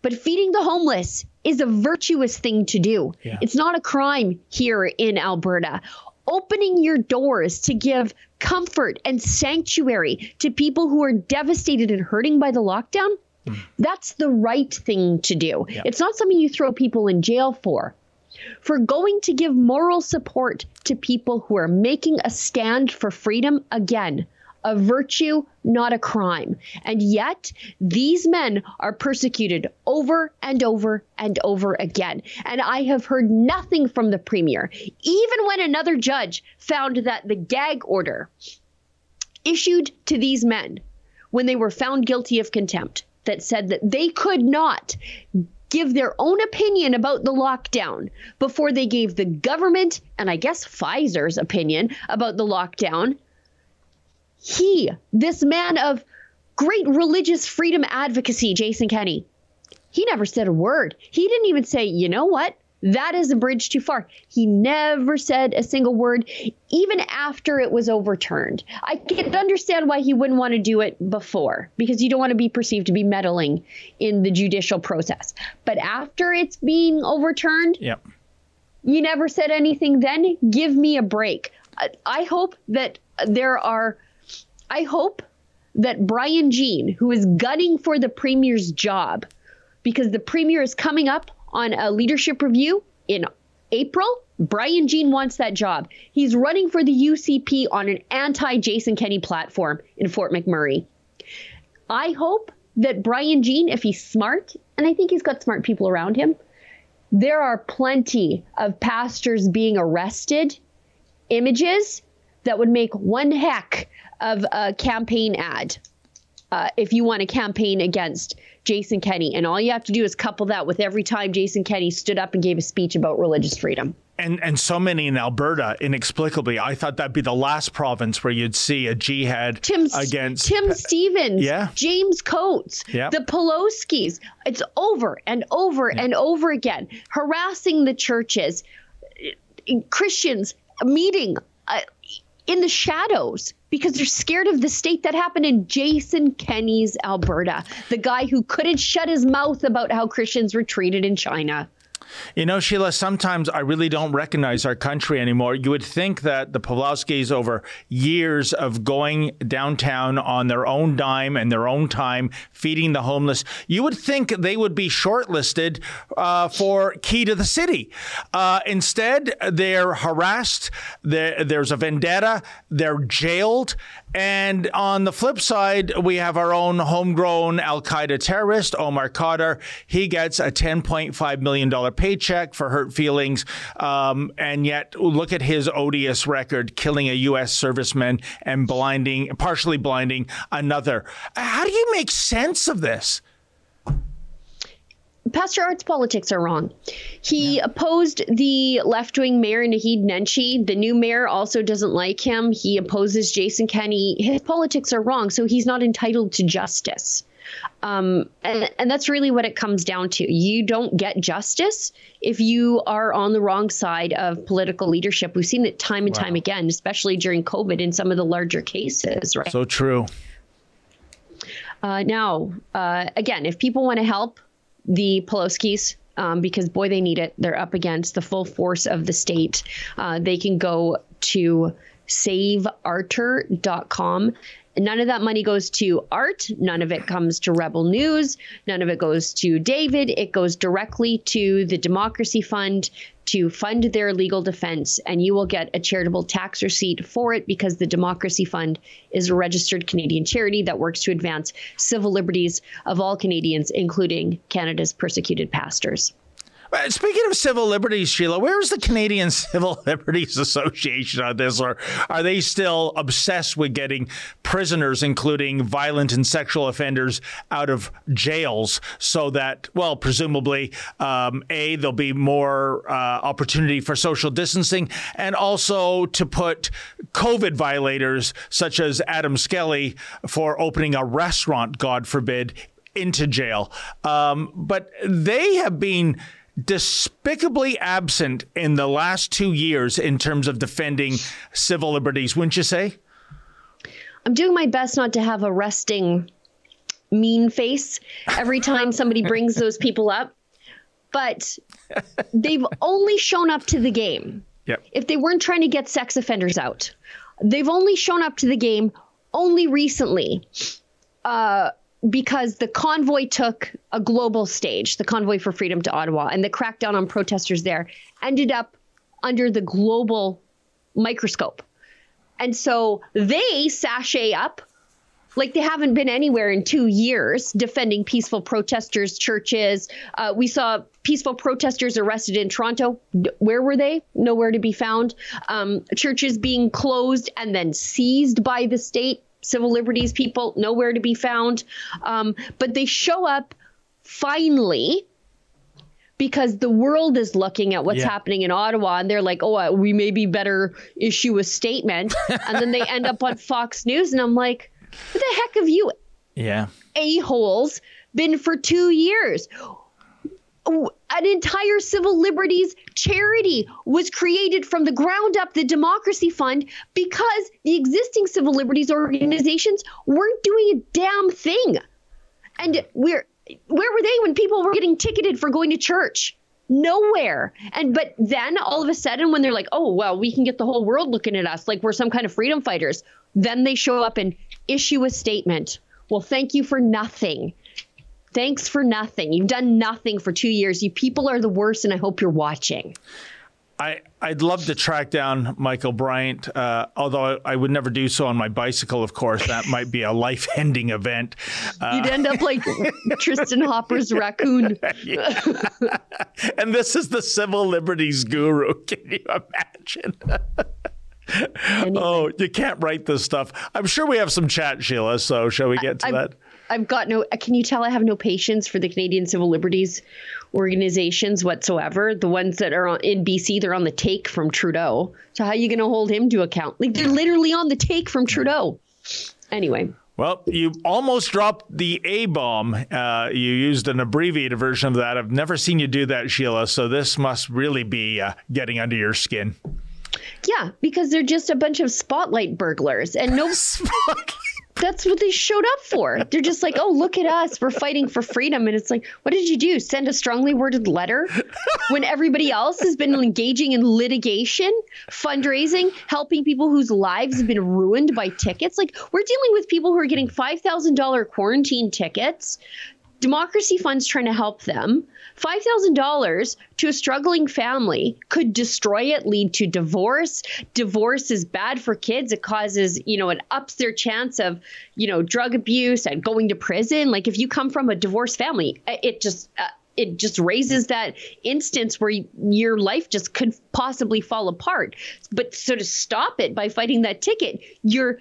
But feeding the homeless is a virtuous thing to do. It's not a crime here in Alberta. Opening your doors to give comfort and sanctuary to people who are devastated and hurting by the lockdown, that's the right thing to do. It's not something you throw people in jail for. For going to give moral support to people who are making a stand for freedom again, a virtue, not a crime. And yet, these men are persecuted over and over and over again. And I have heard nothing from the premier, even when another judge found that the gag order issued to these men when they were found guilty of contempt that said that they could not give their own opinion about the lockdown before they gave the government and I guess Pfizer's opinion about the lockdown. He, this man of great religious freedom advocacy, Jason Kenney, he never said a word. He didn't even say, you know what? That is a bridge too far. He never said a single word, even after it was overturned. I can understand why he wouldn't want to do it before, because you don't want to be perceived to be meddling in the judicial process. But after it's being overturned, Yep. you never said anything then. Give me a break. I, I hope that there are, I hope that Brian Jean, who is gunning for the premier's job, because the premier is coming up on a leadership review in April. Brian Jean wants that job. He's running for the UCP on an anti Jason Kenney platform in Fort McMurray. I hope that Brian Jean, if he's smart, and I think he's got smart people around him, there are plenty of pastors being arrested images that would make one heck of a campaign ad uh, if you want to campaign against Jason Kenney. And all you have to do is couple that with every time Jason Kenney stood up and gave a speech about religious freedom. And and so many in Alberta, inexplicably. I thought that'd be the last province where you'd see a jihad Tim, against Tim Stephens, Yeah. James Coates, Yeah. the Pelosi's. It's over and over and over again, harassing the churches, Christians meeting uh, in the shadows because they're scared of the state that happened in Jason Kenney's Alberta, the guy who couldn't shut his mouth about how Christians were treated in China. You know, Sheila, sometimes I really don't recognize our country anymore. You would think that the Pawlowskis, over years of going downtown on their own dime and their own time, feeding the homeless, you would think they would be shortlisted uh, for Key to the City. Uh, instead, they're harassed, there, there's a vendetta, they're jailed. And on the flip side, we have our own homegrown Al Qaeda terrorist, Omar Khadr. He gets a $10.5 million paycheck for hurt feelings. Um, and yet, look at his odious record killing a U.S. serviceman and blinding, partially blinding another. How do you make sense of this? Pastor Art's politics are wrong. He opposed the left wing mayor, Naheed Nenshi. The new mayor also doesn't like him. He opposes Jason Kenney. His politics are wrong, so he's not entitled to justice. Um, and, and that's really what it comes down to. You don't get justice if you are on the wrong side of political leadership. We've seen it time and time again, especially during COVID in some of the larger cases, right? So true. Uh, now, uh, again, if people want to help the Pawlowskis, um, because boy, they need it. They're up against the full force of the state. Uh, they can go to savearter.com. None of that money goes to art. None of it comes to Rebel News. None of it goes to David. It goes directly to the Democracy Fund to fund their legal defense. And you will get a charitable tax receipt for it because the Democracy Fund is a registered Canadian charity that works to advance civil liberties of all Canadians, including Canada's persecuted pastors. Uh, Speaking of civil liberties, Sheila, where is the Canadian Civil Liberties Association on this? Or are they still obsessed with getting prisoners, including violent and sexual offenders, out of jails so that, well, presumably, um, A, there'll be more uh, opportunity for social distancing, and also to put COVID violators, such as Adam Skelly, for opening a restaurant, God forbid, into jail. Um, but they have been despicably absent in the last two years in terms of defending civil liberties, wouldn't you say? I'm doing my best not to have a resting mean face every time somebody brings those people up, but they've only shown up to the game. Yep. If they weren't trying to get sex offenders out, they've only shown up to the game only recently. Uh, because the convoy took a global stage, the convoy for freedom to Ottawa, and the crackdown on protesters there ended up under the global microscope. And so they sashay up like they haven't been anywhere in two years defending peaceful protesters, churches. Uh, we saw peaceful protesters arrested in Toronto. Where were they? Nowhere to be found. Um, churches being closed and then seized by the state. Civil liberties people nowhere to be found. Um, but they show up finally because the world is looking at what's Yeah. happening in Ottawa and they're like, oh, uh, we maybe better issue a statement. and then they end up on Fox News. And I'm like, what the heck have you Yeah. a-holes been for two years? An entire civil liberties charity was created from the ground up, the Democracy Fund, because the existing civil liberties organizations weren't doing a damn thing. And we're where were they when people were getting ticketed for going to church? Nowhere. And but then all of a sudden when they're like, "Oh, well, we can get the whole world looking at us like we're some kind of freedom fighters." Then they show up and issue a statement. Well, thank you for nothing. Thanks for nothing. You've done nothing for 2 years. You people are the worst and I hope you're watching. I, I'd love to track down Michael Bryant, uh, although I would never do so on my bicycle, of course. That might be a life ending event. Uh, You'd end up like Tristin Hopper's raccoon. and this is the civil liberties guru. Can you imagine? Oh, you can't write this stuff. I'm sure we have some chat, Sheila. So shall we get to I've, that? I've got no. Can you tell I have no patience for the Canadian Civil Liberties organizations whatsoever? The ones that are on, in BC, they're on the take from Trudeau. So how are you going to hold him to account? Like they're literally on the take from Trudeau. Anyway. Well, you almost dropped the A bomb. Uh, you used an abbreviated version of that. I've never seen you do that, Sheila. So this must really be uh, getting under your skin. Yeah, because they're just a bunch of spotlight burglars, and no. That's what they showed up for. They're just like, oh, look at us. We're fighting for freedom. And it's like, what did you do? Send a strongly worded letter when everybody else has been engaging in litigation, fundraising, helping people whose lives have been ruined by tickets? Like, we're dealing with people who are getting $5,000 quarantine tickets. Democracy Fund's trying to help them. $5,000 to a struggling family could destroy it, lead to divorce. Divorce is bad for kids. It causes, you know, it ups their chance of, you know, drug abuse and going to prison. Like if you come from a divorced family, it just, uh, it just raises that instance where your life just could possibly fall apart. But so to stop it by fighting that ticket, you're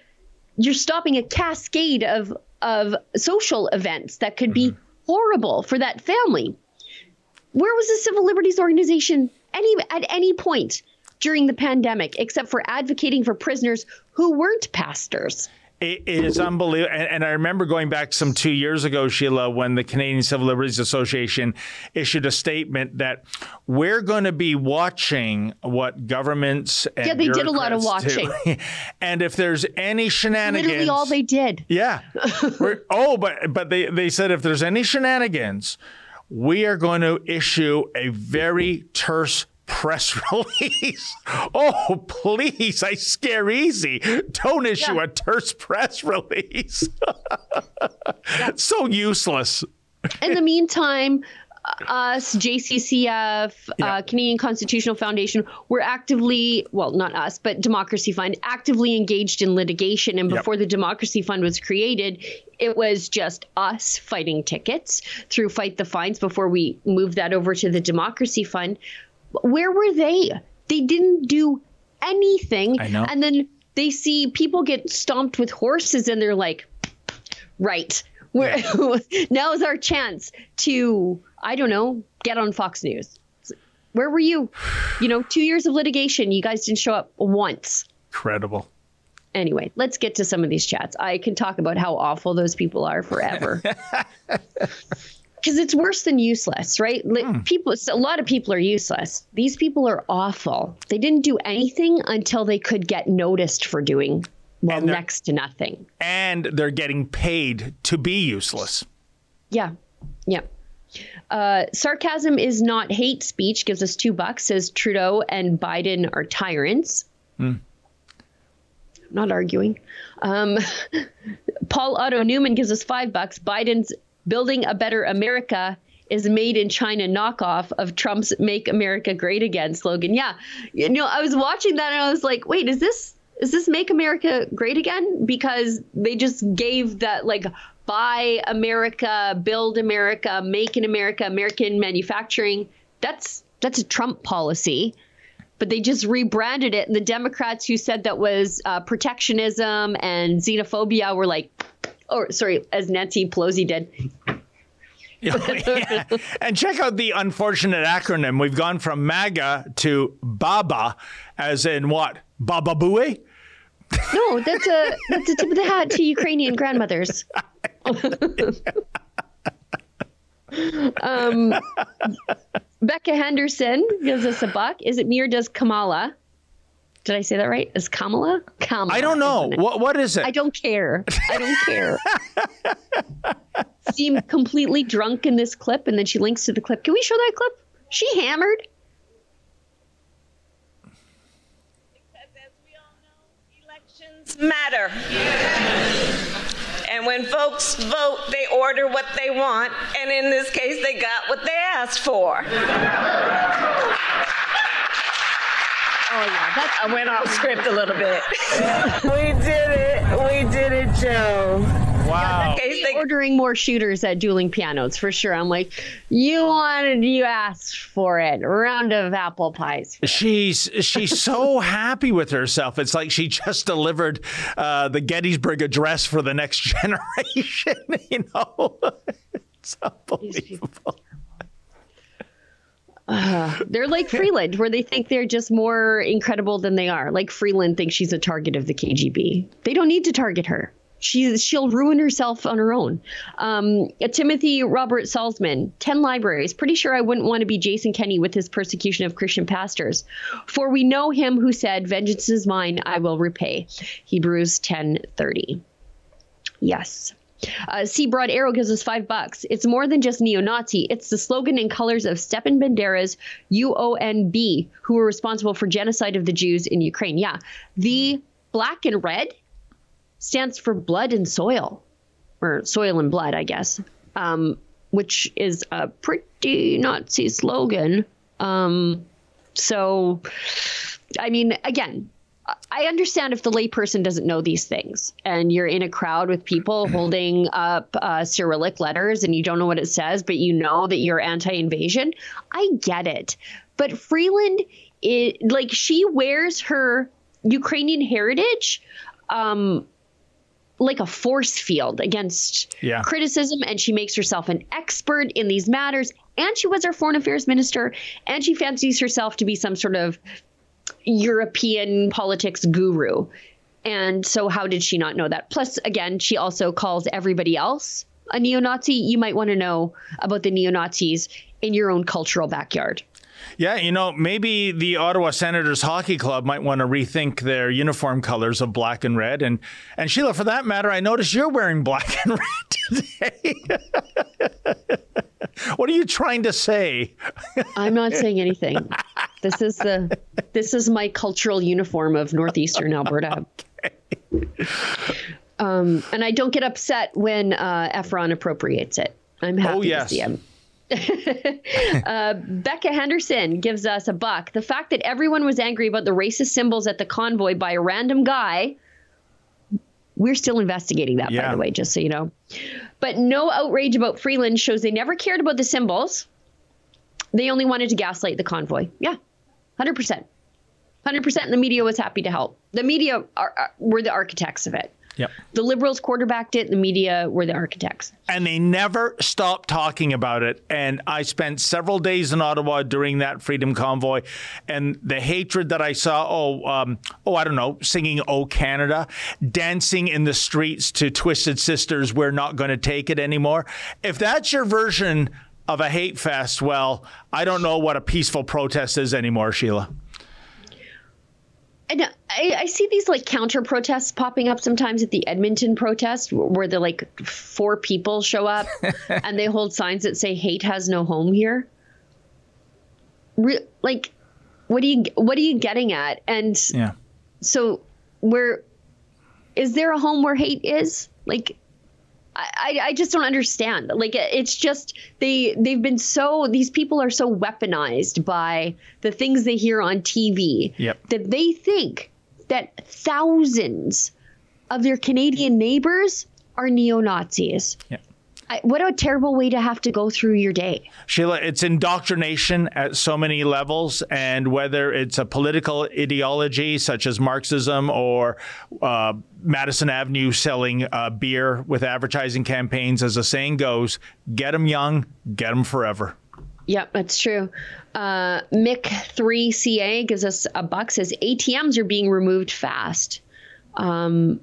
you're stopping a cascade of of social events that could be horrible for that family. Where was the civil liberties organization any at any point during the pandemic except for advocating for prisoners who weren't pastors? It is unbelievable. And, and, I remember going back some two years ago, Sheila, when the Canadian Civil Liberties Association issued a statement that we're going to be watching what governments and Yeah, they did a lot of watching. And if there's any shenanigans. Literally all they did. Yeah. oh, but but they, they said if there's any shenanigans, we are going to issue a very terse press release. oh, please, I scare easy. Don't issue yeah. a terse press release. yeah. So useless. In the meantime, us, JCCF, yeah. uh, Canadian Constitutional Foundation, we're actively, well, not us, but Democracy Fund, actively engaged in litigation. And before yep. the Democracy Fund was created, it was just us fighting tickets through Fight the Fines before we moved that over to the Democracy Fund. Where were they? They didn't do anything. I know. And then they see people get stomped with horses and they're like, right, we're, yeah. now is our chance to I don't know, get on Fox News. Where were you? You know, two years of litigation, you guys didn't show up once. Incredible. Anyway, let's get to some of these chats. I can talk about how awful those people are forever. Because it's worse than useless, right? Hmm. People, a lot of people are useless. These people are awful. They didn't do anything until they could get noticed for doing well next to nothing. And they're getting paid to be useless. Yeah. Yeah. Uh, sarcasm is not hate speech. Gives us two bucks. Says Trudeau and Biden are tyrants. Hmm. Not arguing. Um, Paul Otto Newman gives us five bucks. Biden's building a better America is made in China knockoff of Trump's "Make America Great Again" slogan. Yeah, you know, I was watching that and I was like, wait, is this is this "Make America Great Again"? Because they just gave that like buy America, build America, make in America, American manufacturing. That's that's a Trump policy. But they just rebranded it, and the Democrats who said that was uh, protectionism and xenophobia were like, or sorry, as Nancy Pelosi did. yeah. And check out the unfortunate acronym. We've gone from MAGA to BABA, as in what? Baba Booey? No, that's a that's a tip of the hat to Ukrainian grandmothers. um, Becca Henderson gives us a buck. Is it me or does Kamala? Did I say that right? Is Kamala? Kamala. I don't know. What what is it? I don't care. I don't care. Seem completely drunk in this clip, and then she links to the clip. Can we show that clip? She hammered. Because as we all know, elections matter. And when folks vote, they order what they want, and in this case, they got what they asked for. Oh yeah, that's I went off script a little bit. we did it. We did it, Joe. Wow. In that case, Like- ordering more shooters at dueling pianos for sure. I'm like, you wanted, you asked for it. Round of apple pies. She's she's so happy with herself. It's like she just delivered uh, the Gettysburg Address for the next generation. You know, it's unbelievable. Uh, they're like Freeland, where they think they're just more incredible than they are. Like Freeland thinks she's a target of the KGB. They don't need to target her. She's she'll ruin herself on her own. Um, Timothy Robert Salzman, ten libraries. Pretty sure I wouldn't want to be Jason Kenney with his persecution of Christian pastors, for we know him who said, "Vengeance is mine; I will repay." Hebrews ten thirty. Yes. Uh, C. Broad Arrow gives us five bucks. It's more than just neo-Nazi. It's the slogan and colors of Stepan Bandera's UONB, who were responsible for genocide of the Jews in Ukraine. Yeah, the black and red stands for blood and soil, or soil and blood, I guess, um, which is a pretty Nazi slogan. Um, so, I mean, again, I understand if the layperson doesn't know these things and you're in a crowd with people holding up uh, Cyrillic letters and you don't know what it says, but you know that you're anti invasion. I get it. But Freeland, it, like, she wears her Ukrainian heritage um, like a force field against Yeah. criticism and she makes herself an expert in these matters and she was our foreign affairs minister and she fancies herself to be some sort of European politics guru. And so, how did she not know that? Plus, again, she also calls everybody else a neo Nazi. You might want to know about the neo Nazis in your own cultural backyard. Yeah, you know, maybe the Ottawa Senators Hockey Club might want to rethink their uniform colors of black and red. And and Sheila, for that matter, I notice you're wearing black and red today. what are you trying to say? I'm not saying anything. This is the this is my cultural uniform of northeastern Alberta. Um, and I don't get upset when uh, Efron appropriates it. I'm happy Oh, yes. to see him. uh, Becca Henderson gives us a buck. The fact that everyone was angry about the racist symbols at the convoy by a random guy, we're still investigating that, by the way, just so you know. But no outrage about Freeland shows they never cared about the symbols. They only wanted to gaslight the convoy. Yeah, 100%. 100%. And the media was happy to help. The media are, are, were the architects of it. Yep. The liberals quarterbacked it. The media were the architects. and they never stopped talking about it. And I spent several days in Ottawa during that freedom convoy, and the hatred that I saw. Oh, um, oh, I don't know, singing "Oh Canada," dancing in the streets to "Twisted Sisters." We're not going to take it anymore. If that's your version of a hate fest, well, I don't know what a peaceful protest is anymore, Sheila. And I, I see these like counter protests popping up sometimes at the Edmonton protest where the like four people show up and they hold signs that say hate has no home here. Re- like, what are you what are you getting at? And Yeah. so where is there a home where hate is? Like I, I- just don't understand. Like it's just they they've been so these people are so weaponized by the things they hear on TV Yep. that they think that thousands of their Canadian neighbors are neo Nazis. Yep. I, what a terrible way to have to go through your day. Sheila, it's indoctrination at so many levels, and whether it's a political ideology such as Marxism or uh, Madison Avenue selling uh, beer with advertising campaigns, as the saying goes, get them young, get them forever. Yep, that's true. Uh, Mick3CA gives us a buck, says ATMs are being removed fast. Um,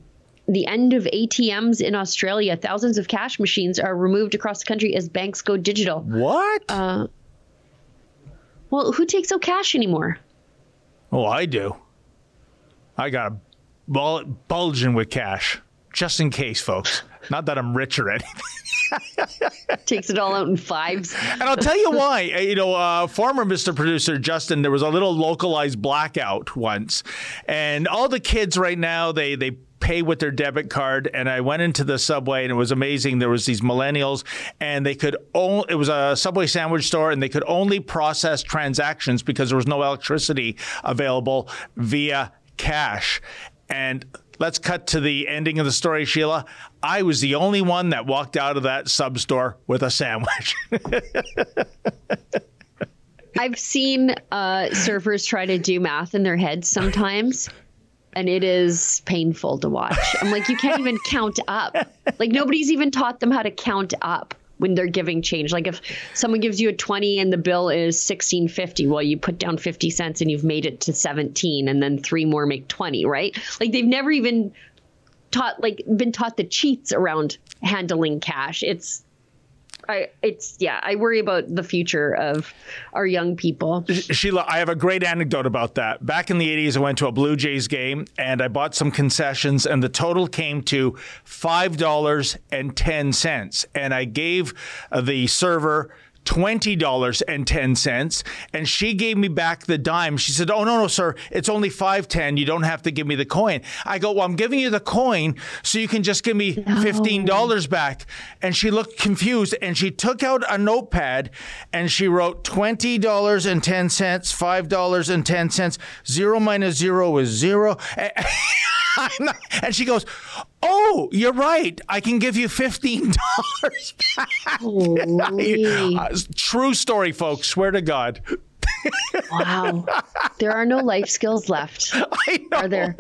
the end of ATMs in Australia, thousands of cash machines are removed across the country as banks go digital. What? Uh, well, who takes out cash anymore? Oh, I do. I got a wallet bulging with cash, just in case, folks. Not that I'm rich or anything. Takes it all out in fives. And I'll tell you why. Uh, You know, uh, former Mr. Producer Justin, there was a little localized blackout once, and all the kids right now they they pay with their debit card. And I went into the subway, and it was amazing. There was these millennials, and they could only it was a Subway sandwich store, and they could only process transactions because there was no electricity available via cash. And let's cut to the ending of the story, Sheila. I was the only one that walked out of that sub store with a sandwich. I've seen uh, surfers try to do math in their heads sometimes, and it is painful to watch. I'm like, you can't even count up. Like nobody's even taught them how to count up when they're giving change. Like if someone gives you a 20 and the bill is 1650, well you put down 50 cents and you've made it to 17 and then three more make 20, right? Like they've never even taught like been taught the cheats around handling cash. It's I it's yeah, I worry about the future of our young people. Sheila, I have a great anecdote about that. Back in the 80s, I went to a Blue Jays game and I bought some concessions, and the total came to $5.10. And I gave uh, the server $20.10 and she gave me back the dime. She said, "Oh no, no, sir, it's only 5.10. You don't have to give me the coin." I go, "Well, I'm giving you the coin so you can just give me $15 back." And she looked confused and she took out a notepad and she wrote $20.10, $5.10. 0 minus 0 is 0. and she goes, "Oh, you're right. I can give you fifteen dollars uh, true story, folks. Swear to God. wow, there are no life skills left. Are there?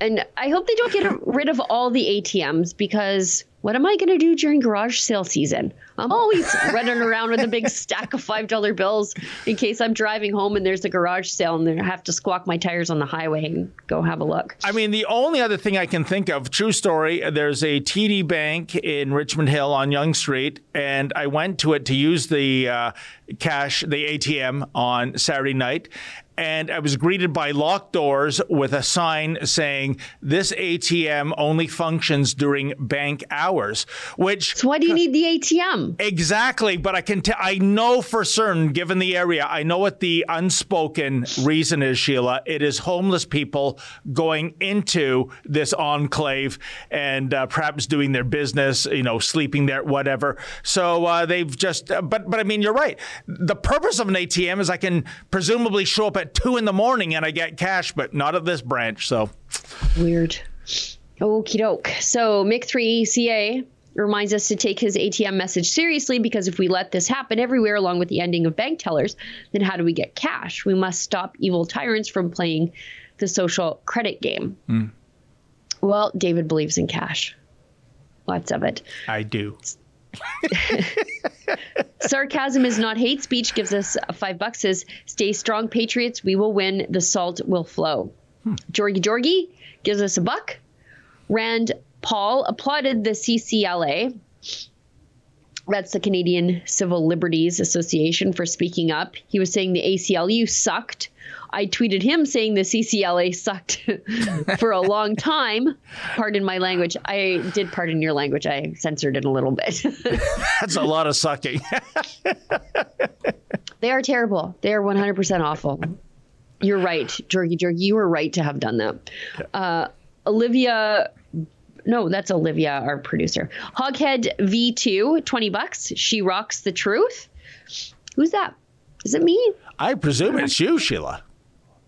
And I hope they don't get rid of all the ATMs because what am I going to do during garage sale season? I'm always running around with a big stack of $5 bills in case I'm driving home and there's a garage sale and I have to squawk my tires on the highway and go have a look. I mean, the only other thing I can think of, true story, there's a TD Bank in Richmond Hill on Yonge Street, and I went to it to use the uh, cash, the ATM on Saturday night and I was greeted by locked doors with a sign saying this ATM only functions during bank hours. Which so why do you need the ATM? Exactly, but I can t- I know for certain, given the area, I know what the unspoken reason is, Sheila. It is homeless people going into this enclave and uh, perhaps doing their business, you know, sleeping there, whatever. So uh, they've just, uh, but but I mean, you're right. The purpose of an ATM is I can presumably show up at two in the morning and I get cash, but not at this branch. So weird. Okie doke. So Mick3 CA reminds us to take his ATM message seriously because if we let this happen everywhere along with the ending of bank tellers, then how do we get cash? We must stop evil tyrants from playing the social credit game. Mm. Well, David believes in cash. Lots of it. I do. Sarcasm is not hate speech gives us five bucks. Says, stay strong, Patriots. We will win. The salt will flow. Hmm. Jorgy Jorgy gives us a buck. Rand Paul applauded the CCLA. That's the Canadian Civil Liberties Association for speaking up. He was saying the ACLU sucked. I tweeted him saying the CCLA sucked for a long time. Pardon my language. I did pardon your language. I censored it a little bit. That's a lot of sucking. they are terrible. They are 100% awful. You're right, Jerky Jerky. You were right to have done that. Uh, Olivia no, that's Olivia, our producer. Hoghead V2, 20 bucks. She rocks the truth. Who's that? Is it me? I presume it's you, Sheila.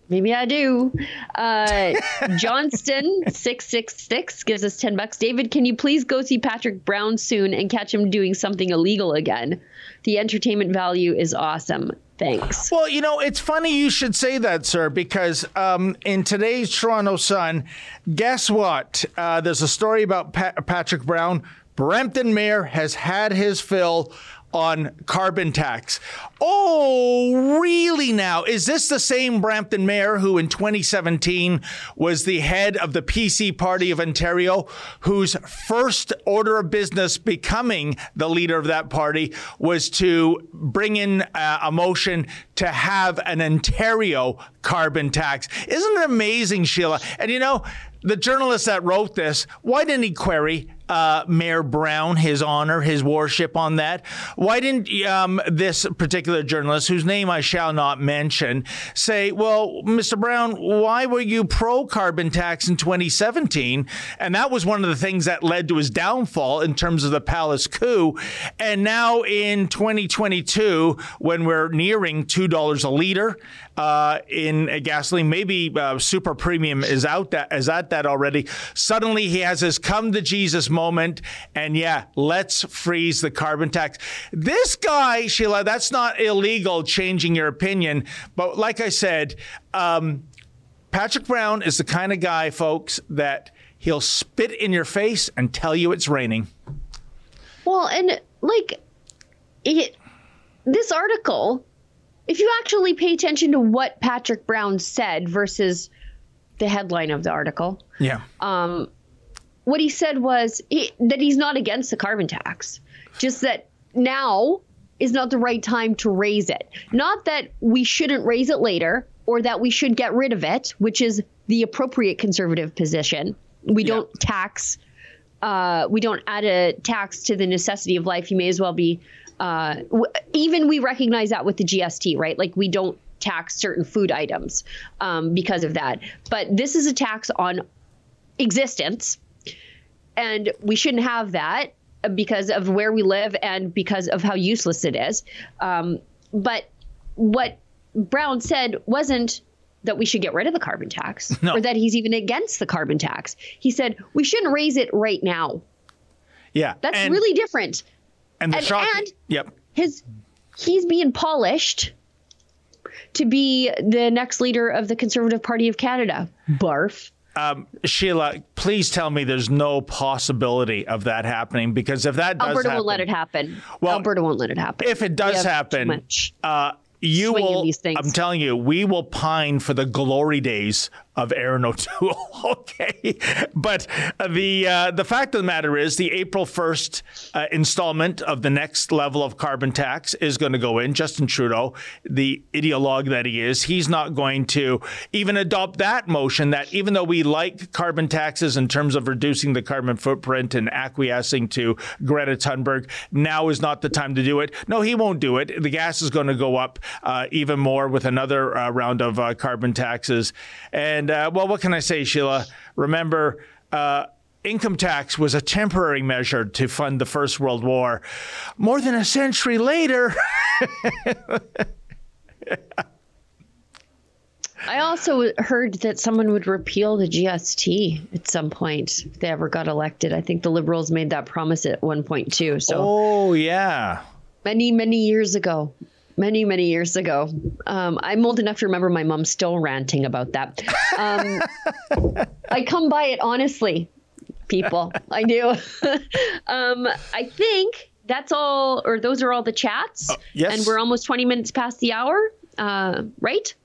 Maybe I do. Uh, Johnston six six six gives us ten bucks. David, can you please go see Patrick Brown soon and catch him doing something illegal again? The entertainment value is awesome. Thanks. Well, you know, it's funny you should say that, sir, because um, in today's Toronto Sun, guess what? Uh, there's a story about Patrick Brown. Brampton Mayor has had his fill on carbon tax. Oh, really now? Is this the same Brampton mayor who in 2017 was the head of the PC Party of Ontario, whose first order of business becoming the leader of that party was to bring in uh, a motion to have an Ontario carbon tax? Isn't it amazing, Sheila? And you know, the journalist that wrote this, why didn't he query uh, Mayor Brown his honor, his worship on that? Why didn't um, this particular journalist, whose name I shall not mention, say, well, Mr. Brown, why were you pro carbon tax in 2017? And that was one of the things that led to his downfall in terms of the palace coup. And now in 2022, when we're nearing $2 a liter uh, in gasoline, maybe uh, super premium is out that is at that already. Suddenly he has his come to Jesus moment, and yeah, let's freeze the carbon tax. This guy, Sheila, that's not illegal. Changing your opinion, but like I said, um, Patrick Brown is the kind of guy, folks, that he'll spit in your face and tell you it's raining. Well, and like it, this article, if you actually pay attention to what Patrick Brown said versus the headline of the article, yeah, um, what he said was he, that he's not against the carbon tax, just that now is not the right time to raise it. Not that we shouldn't raise it later or that we should get rid of it, which is the appropriate conservative position. We yeah. don't tax. Uh, we don't add a tax to the necessity of life. You may as well be. Uh, w- even we recognize that with the GST, right? Like we don't tax certain food items um, because of that. But this is a tax on existence, and we shouldn't have that because of where we live and because of how useless it is. Um, but what Brown said wasn't that we should get rid of the carbon tax no. or that he's even against the carbon tax. He said we shouldn't raise it right now. Yeah. That's and, really different. And the and, shock, and yep. His he's being polished to be the next leader of the Conservative Party of Canada. Barf. Um, Sheila, please tell me there's no possibility of that happening because if that does Alberta happen, won't let it happen. Well, Alberta won't let it happen. If it does happen, uh, you will. I'm telling you, we will pine for the glory days of Erin O'Toole. okay, but uh, the uh, the fact of the matter is, the April first uh, installment of the next level of carbon tax is going to go in. Justin Trudeau, the ideologue that he is, he's not going to even adopt that motion. That even though we like carbon taxes in terms of reducing the carbon footprint and acquiescing to Greta Thunberg, now is not the time to do it. No, he won't do it. The gas is going to go up uh, even more with another uh, round of uh, carbon taxes and and uh, well, what can I say, Sheila? Remember, uh, income tax was a temporary measure to fund the First World War. More than a century later. I also heard that someone would repeal the GST at some point if they ever got elected. I think the Liberals made that promise at one point too. So, oh yeah, many many years ago many, many years ago. Um, I'm old enough to remember my mom still ranting about that. Um, I come by it honestly, people. I do. um, I think that's all, or those are all the chats. Uh, yes. And we're almost 20 minutes past the hour, uh, right?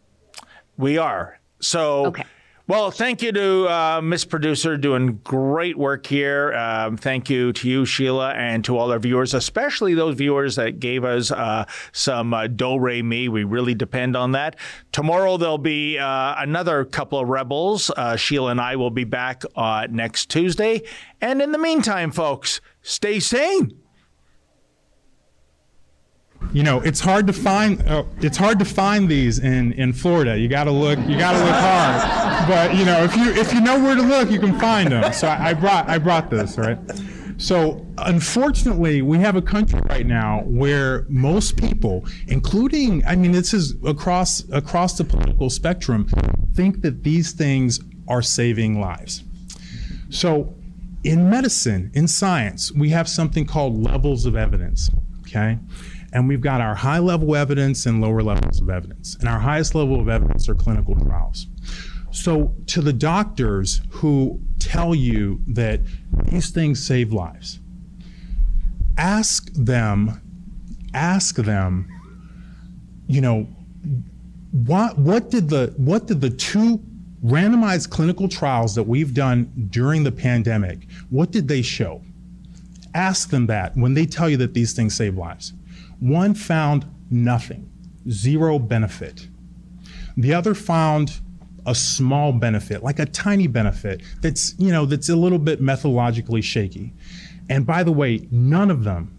We are. So, okay. Well, thank you to uh, Miss Producer doing great work here. Um, thank you to you, Sheila, and to all our viewers, especially those viewers that gave us uh, some uh, Do Re Mi. We really depend on that. Tomorrow there'll be uh, another couple of rebels. Uh, Sheila and I will be back uh, next Tuesday. And in the meantime, folks, stay sane you know, it's hard to find. Uh, it's hard to find these in, in Florida. You got to look. You got to look hard. But you know, if you if you know where to look, you can find them. So I, I brought I brought this right. So unfortunately, we have a country right now where most people, including I mean, this is across across the political spectrum, think that these things are saving lives. So in medicine, in science, we have something called levels of evidence. Okay. And we've got our high level evidence and lower levels of evidence. And our highest level of evidence are clinical trials. So, to the doctors who tell you that these things save lives, ask them, ask them, you know, what, what did the what did the two randomized clinical trials that we've done during the pandemic, what did they show? Ask them that when they tell you that these things save lives. One found nothing, zero benefit. The other found a small benefit, like a tiny benefit that's, you know, that's a little bit methodologically shaky. And by the way, none of them,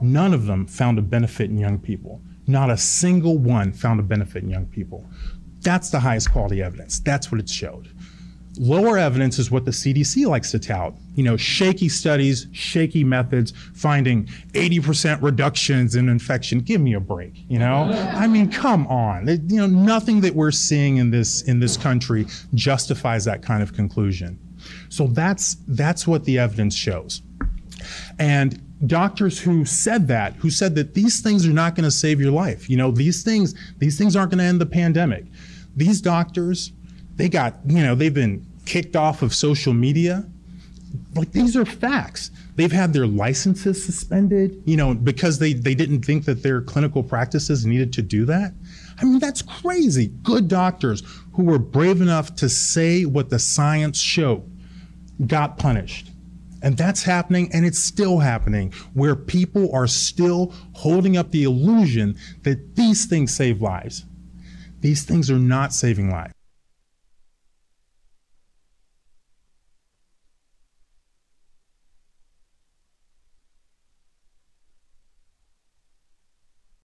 none of them found a benefit in young people. Not a single one found a benefit in young people. That's the highest quality evidence. That's what it showed. Lower evidence is what the CDC likes to tout. You know, shaky studies, shaky methods, finding 80% reductions in infection. Give me a break, you know? I mean, come on. You know, nothing that we're seeing in this in this country justifies that kind of conclusion. So that's that's what the evidence shows. And doctors who said that, who said that these things are not going to save your life, you know, these things, these things aren't going to end the pandemic. These doctors, they got, you know, they've been kicked off of social media. Like these are facts. They've had their licenses suspended, you know, because they, they didn't think that their clinical practices needed to do that. I mean, that's crazy. Good doctors who were brave enough to say what the science showed got punished. And that's happening, and it's still happening, where people are still holding up the illusion that these things save lives. These things are not saving lives.